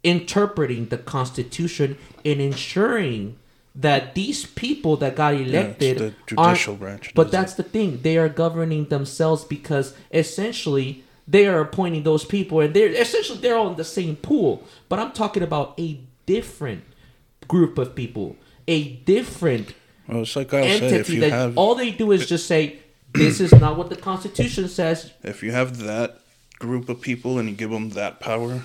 S3: interpreting the Constitution and ensuring that these people that got elected
S2: the judicial branch
S3: But that's the thing; they are governing themselves because essentially they are appointing those people, and they're essentially they're all in the same pool. But I'm talking about a different group of people, a different
S2: Well, it's like I say, if
S3: entity
S2: you
S3: that
S2: have
S3: all they do is just say, "This is not what the Constitution says."
S2: if you have that group of people and you give them that power,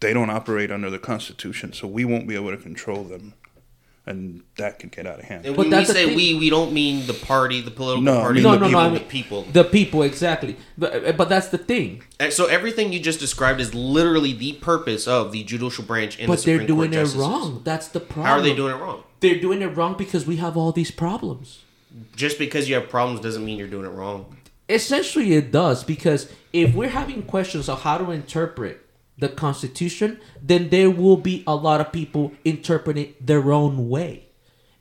S2: they don't operate under the Constitution, so we won't be able to control them. and that could get out of hand.
S1: And
S3: But
S1: when we
S3: that's the
S1: say we, we don't mean the party, the political
S2: No, I
S1: party,
S2: mean
S3: no,
S1: the
S3: no,
S1: people,
S3: no. I
S1: the people.
S3: The people, exactly. But, uh, but that's the thing.
S1: And So everything you just described is literally the purpose of the judicial branch and the state.
S3: But
S1: the
S3: they're
S1: Supreme Court
S3: doing it
S1: justices.
S3: wrong. That's the problem.
S1: How are they doing it wrong?
S3: They're doing it wrong because we have all these problems.
S1: Just because you have problems doesn't mean you're doing it wrong.
S3: Essentially, it does because if we're having questions of how to interpret the Constitution, then there will be a lot of people interpreting their own way.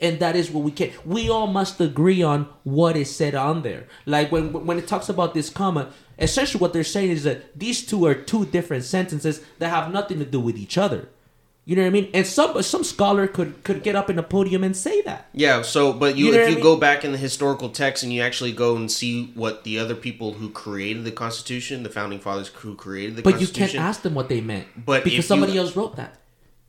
S3: And that is what we can. We all must agree on what is said on there. Like when when it talks about this comma, essentially what they're saying is that these two are two different sentences that have nothing to do with each other. You know what I mean? And some some scholar could could get up in a podium and say that.
S1: Yeah. So, but you,
S3: You know
S1: if
S3: I
S1: you
S3: mean?
S1: go back in the historical text and you actually go and see what the other people who created the Constitution, the founding fathers who created the Constitution.
S3: But you can't ask them what they meant.
S1: But
S3: because somebody
S1: you-
S3: else wrote that.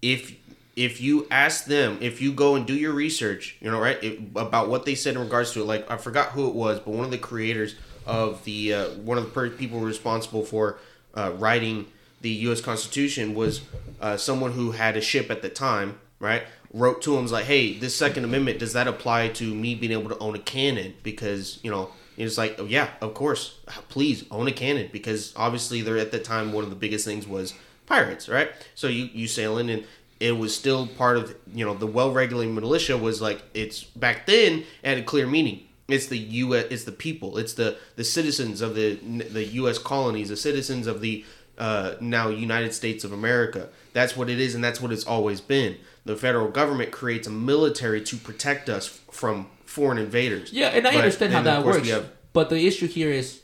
S1: if if you ask them, if you go and do your research, you know, right, it, about what they said in regards to it, like I forgot who it was, but one of the creators of the uh, one of the people responsible for uh, writing the U.S. Constitution was uh, someone who had a ship at the time, right? Wrote to him was like, "Hey, this Second Amendment does that apply to me being able to own a cannon? Because you know." It's like, oh, yeah, of course, please own a cannon because obviously there at the time one of the biggest things was pirates, right? So you you sailing and it was still part of you know the well regulated militia was like it's back then had a clear meaning. It's the U. S. It's the people. It's the the citizens of the the U.S. colonies, the citizens of the uh, now United States of America. That's what it is, and that's what it's always been. The federal government creates a military to protect us from foreign invaders.
S3: Yeah, and I
S1: But
S3: understand how that works.
S1: have-
S3: But the issue here is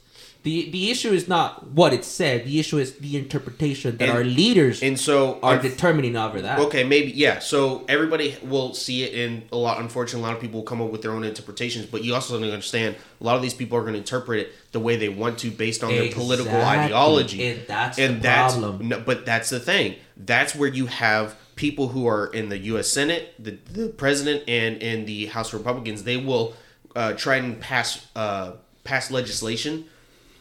S3: the the issue is not what it said. The issue is the interpretation that
S1: And-
S3: our leaders
S1: and so
S3: are
S1: unf-
S3: determining over that.
S1: Okay, maybe yeah. So everybody will see it, and a lot. Unfortunately, a lot of people will come up with their own interpretations. But you also to understand a lot of these people are going to interpret it the way they want to, based on their political ideology.
S3: and that's the problem.
S1: No, but that's the thing. That's where you have people who are in the U.S. Senate, the the president, and in the House Republicans. They will uh, try and pass uh, pass legislation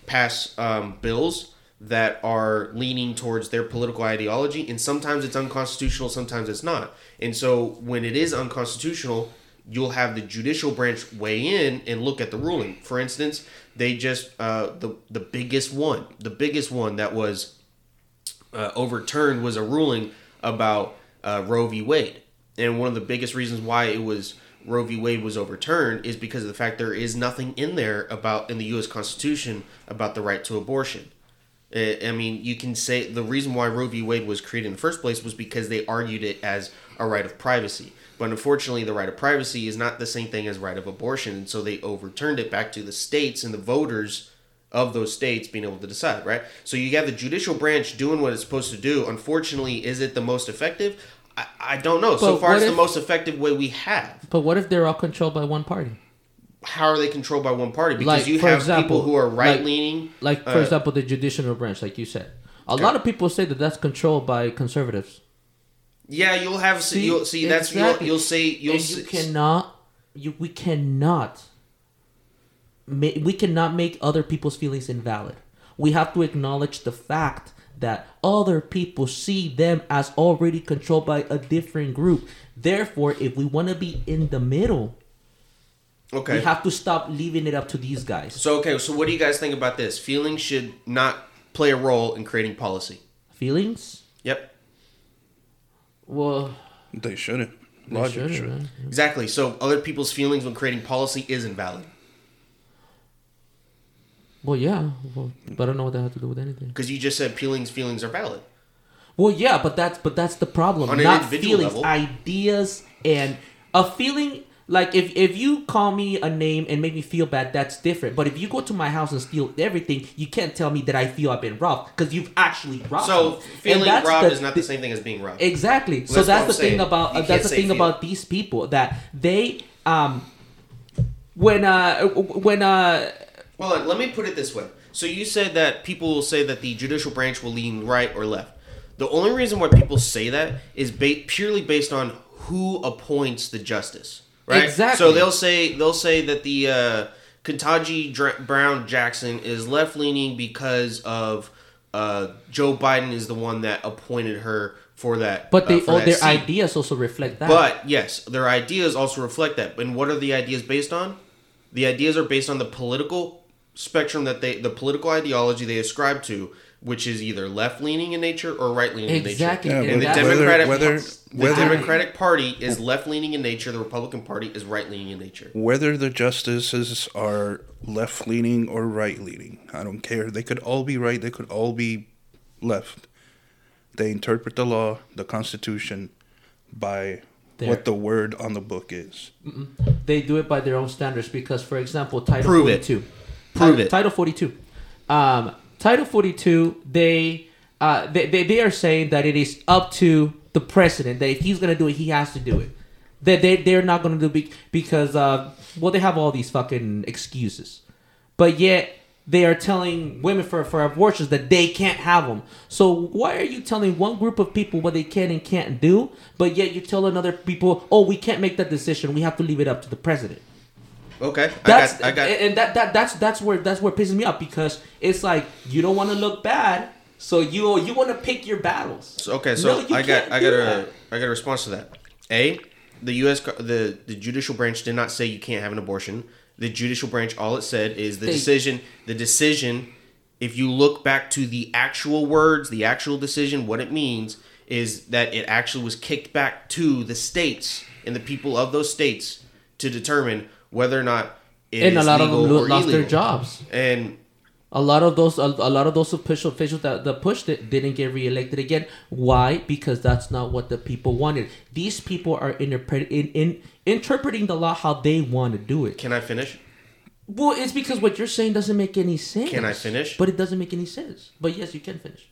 S1: pass um, bills that are leaning towards their political ideology, and sometimes it's unconstitutional, sometimes it's not. And so when it is unconstitutional, you'll have the judicial branch weigh in and look at the ruling. For instance, they just uh, the the biggest one, the biggest one that was uh, overturned was a ruling about uh, Roe v. Wade, and one of the biggest reasons why it was Roe v. Wade was overturned is because of the fact there is nothing in there about in the U.S. Constitution about the right to abortion. I mean, you can say the reason why Roe v. Wade was created in the first place was because they argued it as a right of privacy. But unfortunately, the right of privacy is not the same thing as right of abortion, and so they overturned it back to the states and the voters of those states being able to decide, right? So you have the judicial branch doing what it's supposed to do. Unfortunately, is it the most effective? I, I don't know. so far, it's the most effective way we have.
S3: But what if they're all controlled by one party?
S1: How are they controlled by one party? Because
S3: Like,
S1: you have
S3: example,
S1: people who are right leaning.
S3: Like for
S1: Uh,
S3: example, the judicial branch, like you said. A lot of people say that that's controlled by conservatives.
S1: yeah, you'll have. See,
S3: See,
S1: you'll see. That's
S3: exactly.
S1: you'll, you'll say. You'll
S3: and you cannot, you we cannot, ma- we cannot make other people's feelings invalid. We have to acknowledge the fact that other people see them as already controlled by a different group. Therefore, if we want to be in the middle,
S1: Okay.
S3: we have to stop leaving it up to these guys.
S1: so okay. So what do you guys think about this? Feelings should not play a role in creating policy.
S3: Feelings?
S1: Yep.
S3: Well,
S2: They shouldn't.
S3: they shouldn't,
S2: should.
S3: man.
S1: Exactly. So other people's feelings when creating policy is invalid
S3: Well, yeah, well, but I don't know what that has to do with anything.
S1: because you just said feelings feelings are valid.
S3: Well, yeah, but that's but that's the problem.
S1: On
S3: Not feelings,
S1: level.
S3: ideas, and a feeling. Like if if you call me a name and make me feel bad, that's different. But if you go to my house and steal everything, you can't tell me that I feel I've been robbed because you've actually robbed
S1: So
S3: me.
S1: Feeling robbed
S3: the-
S1: is not the same thing as being robbed.
S3: Exactly. so
S1: That's
S3: the
S1: saying.
S3: thing about uh, that's the thing about these people that they um when uh when uh
S1: On, let me put it this way. So you said that people will say that the judicial branch will lean right or left. The only reason why people say that is ba- purely based on who appoints the justice, right?
S3: Exactly.
S1: So they'll say they'll say that the uh, Ketanji Dr- Brown Jackson is left leaning because of uh, Joe Biden is the one that appointed her for that.
S3: But
S1: uh,
S3: they,
S1: for
S3: oh, their
S1: seat.
S3: ideas also reflect that.
S1: But yes, their ideas also reflect that. And what are the ideas based on? The ideas are based on the political spectrum that they, the political ideology they ascribe to, which is either left leaning in nature or right leaning
S3: Exactly.
S1: in
S2: Yeah,
S1: nature.
S3: and
S1: And the Democratic,
S2: Whether-
S1: the
S2: whether-
S1: Democratic Party is left leaning in nature. The Republican Party is right leaning in nature.
S2: Whether the justices are left leaning or right leaning, I don't care. They could all be right, they could all be left. They interpret the law, the Constitution, by
S3: There.
S2: what the word on the book is.
S3: they do it by their own standards because, for example, Title
S1: Prove it.
S3: 42.
S1: Prove it.
S3: Title 42. Um, Title 42, they, uh, they, they, they are saying that it is up to the president, that if he's going to do it, he has to do it. That they, they're not going to do be, because, uh, well, they have all these fucking excuses. But yet, they are telling women for, for abortions that they can't have them. So why are you telling one group of people what they can and can't do, but yet you tell another people, oh, we can't make that decision. We have to leave it up to the president.
S1: Okay,
S3: That's
S1: I got, I got.
S3: and that, that that's that's where that's where it pisses me off because it's like you don't want to look bad, so you you want to pick your battles.
S1: So, okay, so
S3: No,
S1: I got I got a
S3: that.
S1: I got a response to that. A, the U.S. the the judicial branch did not say you can't have an abortion. The judicial branch, all it said is the
S3: They-
S1: decision. The decision. If you look back to the actual words, the actual decision, what it means is that it actually was kicked back to the states and the people of those states to determine whether or not
S3: and a lot of them
S1: legal
S3: lo-
S1: or
S3: lost their jobs.
S1: And
S3: A lot of those a, a lot of those official officials that, that pushed it didn't get reelected again. Why? Because that's not what the people wanted. These people are interpret in, in interpreting the law how they want to do it.
S1: can I finish?
S3: Well, it's because what you're saying doesn't make any sense.
S1: Can I finish?
S3: But it doesn't make any sense. But yes, you can finish.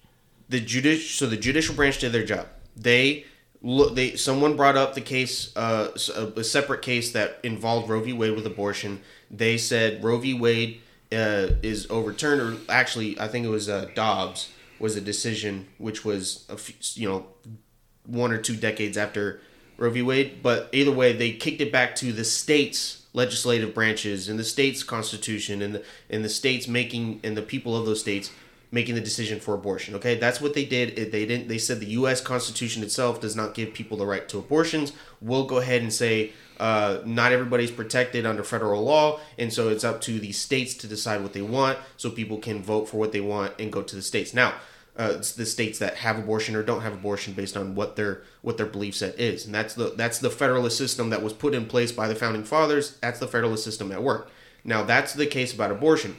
S1: the judici so the judicial branch did their job. They look they someone brought up the case uh, a separate case that involved Roe v. Wade with abortion. They said Roe v. Wade uh, is overturned, or actually, I think it was uh, Dobbs was a decision which was a few, you know one or two decades after Roe v. Wade. But either way, they kicked it back to the states' legislative branches and the states' constitution and the and the states making and the people of those states making the decision for abortion. Okay, that's what they did. They didn't. They said the U.S. Constitution itself does not give people the right to abortions. We'll go ahead and say uh, not everybody's protected under federal law, and so it's up to the states to decide what they want, so people can vote for what they want and go to the states. Now, uh, it's the states that have abortion or don't have abortion based on what their what their belief set is, and that's the that's the federalist system that was put in place by the founding fathers. That's the federalist system at work. Now, that's the case about abortion.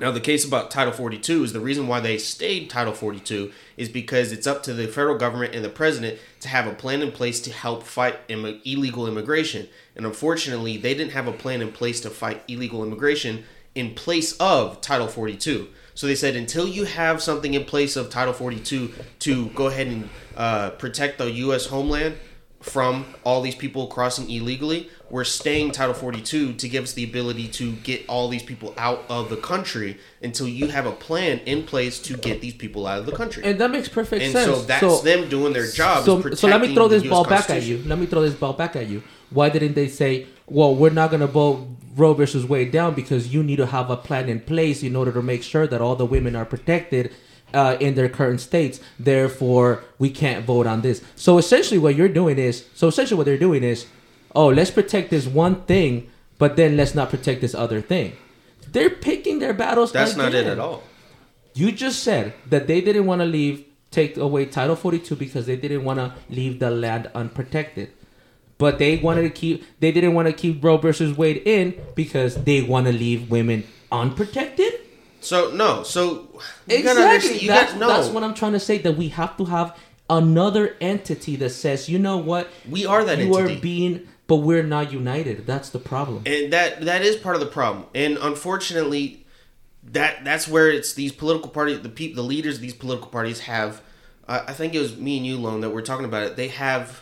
S1: Now, the case about Title 42 is the reason why they stayed Title 42 is because it's up to the federal government and the president to have a plan in place to help fight Im- illegal immigration. And unfortunately, they didn't have a plan in place to fight illegal immigration in place of Title 42. So they said until you have something in place of Title 42 to go ahead and uh, protect the U.S. homeland from all these people crossing illegally, we're staying Title 42 to give us the ability to get all these people out of the country until you have a plan in place to get these people out of the country.
S3: And that makes perfect
S1: And
S3: sense.
S1: so that's them doing their job.
S3: So, so let me throw this ball back at you. Let me throw this ball back at you. Why didn't they say, "Well, we're not going to vote Roe versus Wade down because you need to have a plan in place in order to make sure that all the women are protected uh, in their current states. Therefore, we can't vote on this." So essentially, what you're doing is, so essentially, what they're doing is, oh, let's protect this one thing, but then let's not protect this other thing. They're picking their battles.
S1: That's not it at all.
S3: You just said that they didn't want to leave, take away Title 42 because they didn't want to leave the land unprotected. But they wanted to keep, they didn't want to keep Roe versus Wade in because they want to leave women unprotected.
S1: So no, so you
S3: Exactly.
S1: you
S3: that's,
S1: no.
S3: that's what I'm trying to say. That we have to have another entity that says, you know what,
S1: We are that
S3: you
S1: entity.
S3: are being, but we're not united. That's the problem.
S1: and that that is part of the problem and unfortunately that that's where it's these political parties the people the leaders of these political parties have uh, i think it was me and you lone that we're talking about it they have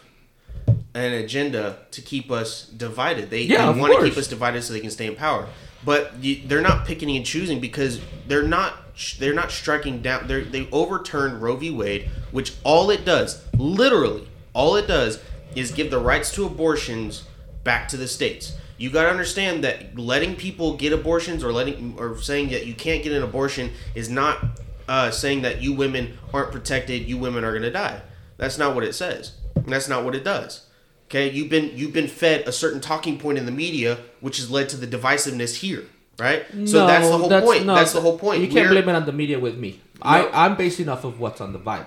S1: an agenda to keep us divided they,
S3: Yeah,
S1: they want to keep us divided so they can stay in power but you, they're not picking and choosing because they're not they're not striking down they they overturned roe v wade which all it does literally all it does is give the rights to abortions back to the states. You got to understand that letting people get abortions or letting or saying that you can't get an abortion is not uh, saying that you women aren't protected, you women are gonna die. That's not what it says. That's not what it does. Okay, you've been you've been fed a certain talking point in the media, which has led to the divisiveness here, right? so
S3: No,
S1: that's the whole point.
S3: no,
S1: that's the whole point.
S3: You can't
S1: We're-
S3: blame it on the media with me. I, I'm basing off of what's on the Bible.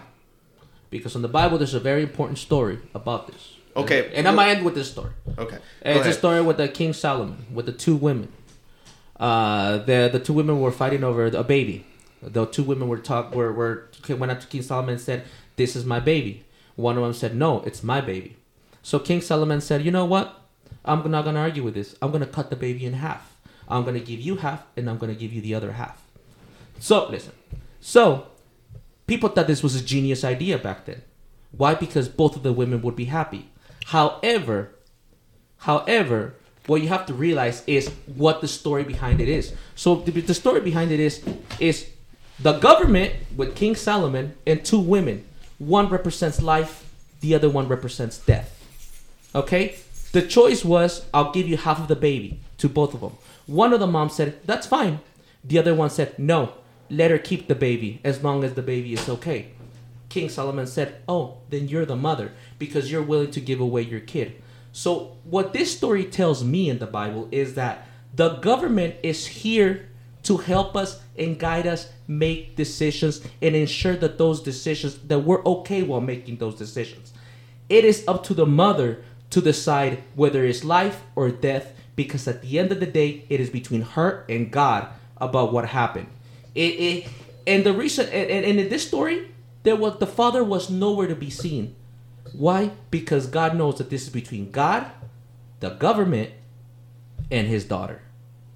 S3: Because on the Bible, there's a very important story about this.
S1: Okay.
S3: And I'm going to end with this story.
S1: Okay,
S3: And it's a story with the King Solomon, with the two women. Uh, the the two women were fighting over a baby. The two women were talk were, were went up to King Solomon and said, "This is my baby." One of them said, "No, it's my baby." So King Solomon said, "You know what? I'm not gonna argue with this. I'm gonna cut the baby in half. I'm gonna give you half, and I'm gonna give you the other half." So listen. So people thought this was a genius idea back then. Why? Because both of the women would be happy. However, However, what you have to realize is what the story behind it is. So the, the story behind it is is the government with King Solomon and two women. One represents life, the other one represents death. Okay? The choice was I'll give you half of the baby to both of them. One of the moms said, "That's fine." The other one said, "No, let her keep the baby as long as the baby is okay." King Solomon said, "Oh, then you're the mother because you're willing to give away your kid." So, what this story tells me in the Bible is that the government is here to help us and guide us make decisions and ensure that those decisions that we're okay while making those decisions. It is up to the mother to decide whether it's life or death because at the end of the day, it is between her and God about what happened. It, it and the reason and, and, in this story, there was the father was nowhere to be seen. Why? Because God knows that this is between God, the government, and his daughter.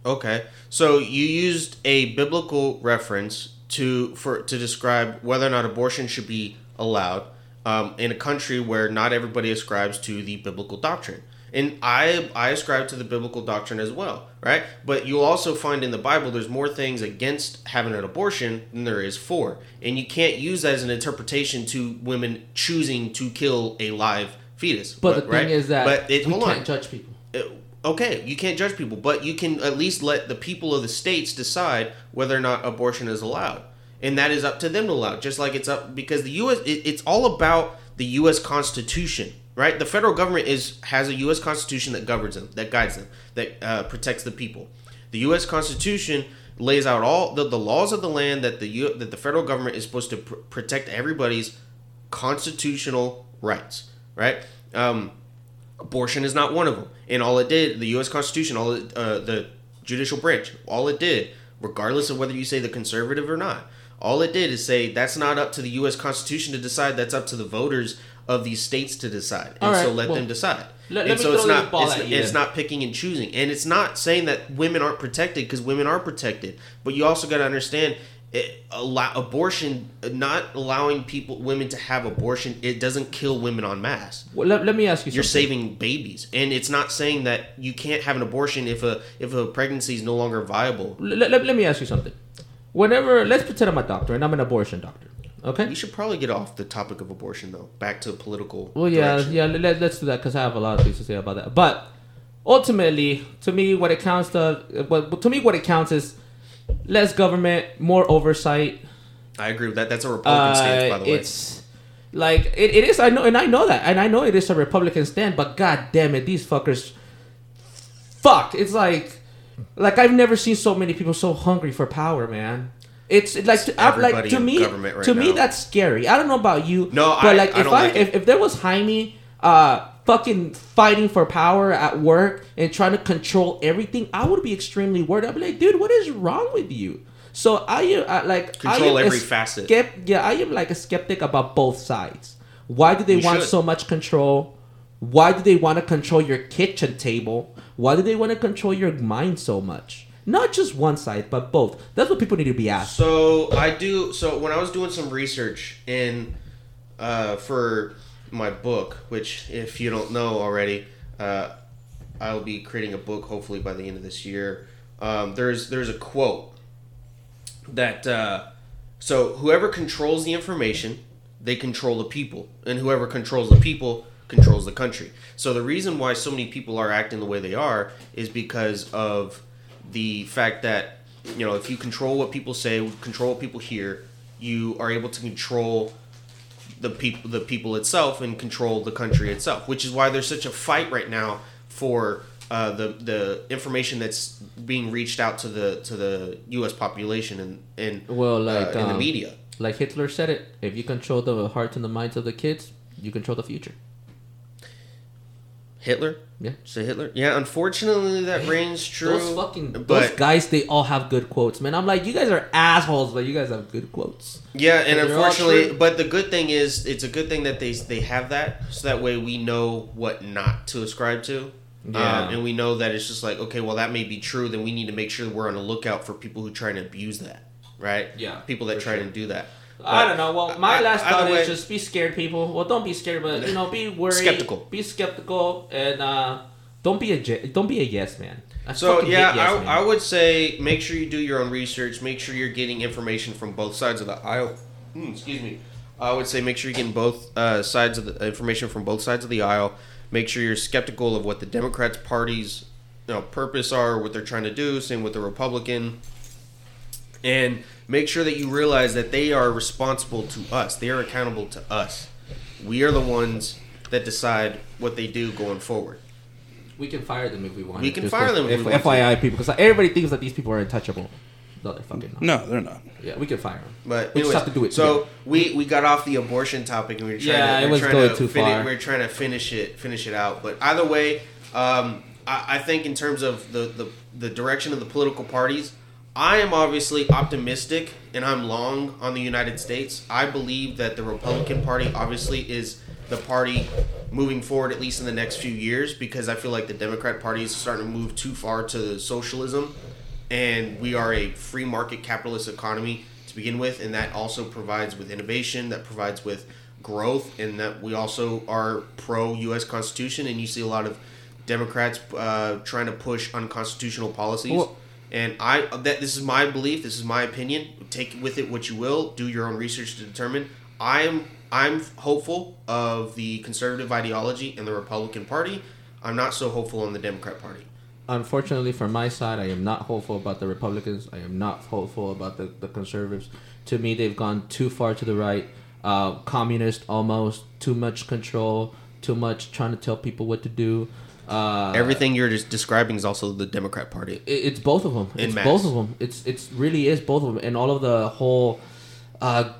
S1: Okay, so you used a biblical reference to for to describe whether or not abortion should be allowed um, in a country where not everybody ascribes to the biblical doctrine, and I I ascribe to the biblical doctrine as well, right? But you'll also find in the Bible there's more things against having an abortion than there is for, and you can't use that as an interpretation to women choosing to kill a live fetus.
S3: But the thing is that
S1: but it,
S3: we can't
S1: on
S3: judge people.
S1: uh, okay, you can't judge people, but you can at least let the people of the states decide whether or not abortion is allowed, and that is up to them to allow. Just like it's up because the U.S. It, it's all about the U.S. Constitution, right? The federal government is has a U.S. Constitution that governs them, that guides them, that uh, protects the people. The U.S. Constitution lays out all the, the laws of the land that the U, that the federal government is supposed to pr- protect everybody's constitutional rights, right? Um, abortion is not one of them. And all it did, the U.S. Constitution, all uh, the judicial branch, all it did, regardless of whether you say the conservative or not, all it did is say that's not up to the U.S. Constitution to decide. That's up to the voters of these states to decide, and
S3: All
S1: so let
S3: well,
S1: them decide.
S3: let-
S1: and
S3: let
S1: so it's not it's, it's not picking and choosing, and it's not saying that women aren't protected because women are protected. But you also got to understand. Eh, it, allow, abortion, not allowing people, women to have abortion, it doesn't kill women en masse
S3: Well, let, let me ask you
S1: you're
S3: something.
S1: saving babies and it's not saying that you can't have an abortion if a if a pregnancy is no longer viable
S3: let me ask you something. Whenever, let's pretend I'm a doctor and I'm an abortion doctor. Okay?
S1: we should probably get off the topic of abortion though back to political
S3: Well, yeah,
S1: direction.
S3: yeah. Let, let's do that because I have a lot of things to say about that. But ultimately, to me, what it counts to, what to me, what it counts is less government, more oversight.
S1: i agree with that that's a republican stance by
S3: Uh,
S1: the way
S3: it's like it, it is. I know, and I know that, and I know it is a Republican stand. But god damn it, these fuckers. Fuck! It's like, like I've never seen so many people so hungry for power, man. It's like to, I- like to me.
S1: right
S3: to me, that's scary. I don't know about you.
S1: No,
S3: but
S1: I-
S3: like
S1: I
S3: if
S1: don't
S3: I
S1: like
S3: if, if there was Jaime, uh, fucking fighting for power at work and trying to control everything, I would be extremely worried. I'd be like, dude, what is wrong with you? So I am I, like
S1: Control
S3: I am
S1: every facet.
S3: Skep- yeah, I am like a skeptic about both sides. Why do they
S1: You
S3: want
S1: should.
S3: so much control? Why do they want to control your kitchen table? Why do they want to control your mind so much? Not just one side, but both. That's what people need to be asked.
S1: So I do. So when I was doing some research in uh, for my book, which if you don't know already, uh, I'll be creating a book hopefully by the end of this year. Um, there's there's a quote that uh, so whoever controls the information, they control the people, and whoever controls the people controls the country. So the reason why so many people are acting the way they are is because of the fact that you know if you control what people say, control what people hear, you are able to control the people the people itself and control the country itself which is why there's such a fight right now for uh, the the information that's being reached out to the to the U.S. population and and
S3: Well, like,
S1: uh, in the
S3: um,
S1: media.
S3: Like Hitler said it, if you control the hearts and the minds of the kids, you control the future.
S1: Hitler,
S3: Yeah.
S1: say Hitler. Yeah, unfortunately that reigns true.
S3: Those fucking those guys, they all have good quotes, man. I'm like, you guys are assholes, but you guys have good quotes.
S1: yeah, and unfortunately, but the good thing is, it's a good thing that they they have that, so that way we know what not to ascribe to.
S3: Yeah.
S1: Um, and we know that it's just like, okay, well, that may be true. Then we need to make sure we're on the lookout for people who try to abuse that, right?
S3: Yeah,
S1: People that try
S3: sure.
S1: to do that.
S3: I don't know. Well, my
S1: I-
S3: last thought
S1: way-
S3: is just be scared, people. Well, don't be scared, but you know, be worried,
S1: Skeptical.
S3: be skeptical, and uh, don't be a don't be a yes man. I
S1: So yeah,
S3: yes
S1: I,
S3: men.
S1: I would say make sure you do your own research. Make sure you're getting information from both sides of the aisle. Hmm, excuse me. I would say make sure you're getting both uh, sides of the information from both sides of the aisle. Make sure you're skeptical of what the Democrats' party's you know, purpose are, what they're trying to do. Same with the Republican, and make sure that you realize that they are responsible to us. They are accountable to us. We are the ones that decide what they do going forward.
S3: we can fire them if we want.
S1: We can fire them if we want to.
S3: FYI, people, because everybody thinks that these people are untouchable. No, they're fucking not.
S2: No, they're not.
S3: Yeah, we can fire them.
S1: But
S3: We just have to do it
S1: So
S3: together.
S1: we we got off the abortion topic and we were trying
S3: Yeah,
S1: to
S3: it
S1: we're
S3: was
S1: trying
S3: going
S1: to
S3: too
S1: finish,
S3: far.
S1: we're trying to finish it finish it out. But either way, um, I, I think in terms of the, the the direction of the political parties, I am obviously optimistic and I'm long on the United States. I believe that the Republican Party obviously is the party moving forward at least in the next few years because I feel like the Democrat Party is starting to move too far to socialism. And we are a free market capitalist economy to begin with and that also provides with innovation that provides with growth and that we also are pro us constitution. And you see a lot of democrats uh, trying to push unconstitutional policies.
S3: Well-
S1: and i that this is my belief this is my opinion take with it what you will do your own research to determine i am i'm hopeful of the conservative ideology in the republican party i'm not so hopeful on the democrat party
S3: Unfortunately, for my side, I am not hopeful about the Republicans. I am not hopeful about the, the conservatives. To me, they've gone too far to the right. Uh, communist, almost too much control, too much trying to tell people what to do. Uh,
S1: everything you're just describing is also the democrat party
S3: it- it's both of them. It's
S1: masse.
S3: both of them. It's it's really is both of them, and all of the whole uh,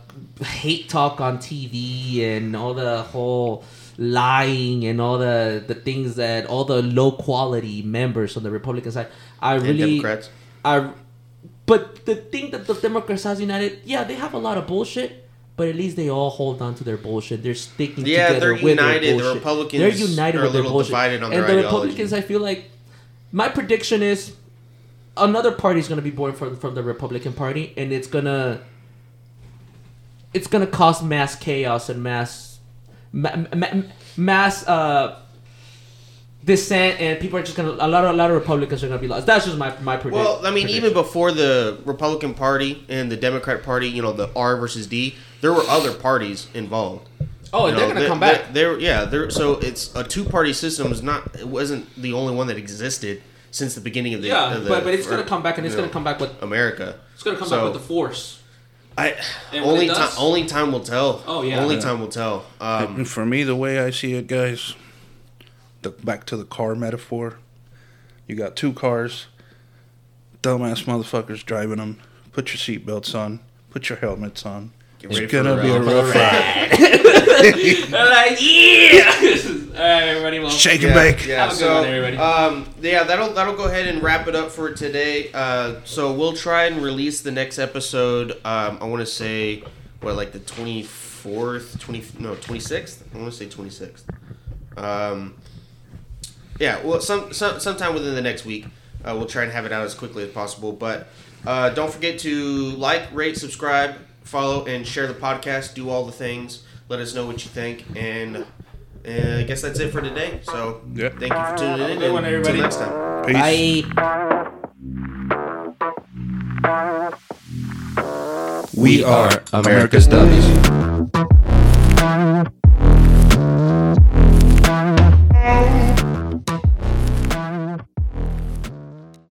S3: hate talk on TV and all the whole lying and all the the things that all the low quality members on the Republican side. I
S1: and
S3: really,
S1: democrats
S3: I. But the thing that the Democrats has united, yeah, they have a lot of bullshit. But at least they all hold on to their bullshit. They're sticking
S1: Yeah,
S3: together
S1: they're
S3: with
S1: united.
S3: their
S1: The
S3: bullshit.
S1: Republicans
S3: they're united
S1: are a
S3: with their
S1: little
S3: bullshit.
S1: divided on
S3: and
S1: their
S3: the. Republicans, I feel like my prediction is another party is going to be born from from the Republican Party, and it's gonna it's gonna cause mass chaos and mass ma- ma- mass uh, dissent, and people are just gonna a lot of a lot of Republicans are gonna be lost. That's just my my prediction.
S1: Well, I mean, even before the Republican Party and the Democrat Party, you know, the R versus D, there were other parties involved.
S3: oh,
S1: You
S3: and they're
S1: know,
S3: gonna
S1: they-
S3: come back.
S1: they- They're, yeah, they're so it's a two party system. Is not it wasn't the only one that existed since the beginning of the
S3: yeah,
S1: of the,
S3: but but it's
S1: or,
S3: gonna come back, and it's gonna
S1: know,
S3: come back with
S1: America.
S3: it's gonna come
S1: So-
S3: back with the force.
S1: I
S3: And
S1: only
S3: it
S1: time only time will tell.
S3: Oh, yeah.
S1: only
S3: Yeah.
S1: time will tell. Um,
S2: for me, the way I see it, guys, the, back to the car metaphor. You got two cars, dumbass motherfuckers driving them. Put your seatbelts on. Put your helmets on.
S1: Get
S2: It's gonna
S1: the
S2: be a rough ride.
S3: They're like, yeah. All right, everybody, well,
S2: Shake
S1: yeah,
S2: and bake.
S1: Yeah,
S3: Have a good
S1: so
S3: one, everybody.
S1: um, yeah, that'll that'll go ahead and wrap it up for today. Uh, so we'll try and release the next episode. Um, I want to say what like the twenty fourth, twenty no twenty sixth. I want to say twenty sixth. Um, yeah, well, some, some sometime within the next week, uh, we'll try and have it out as quickly as possible. But uh, don't forget to like, rate, subscribe, follow, and share the podcast. Do all the things. Let us know what you think, and uh, I guess that's it for today. So
S2: Yeah.
S1: thank you for tuning in.
S3: Good one,
S1: and Until
S3: everybody.
S1: next time.
S2: Peace.
S3: Bye.
S2: We are America's Dummies.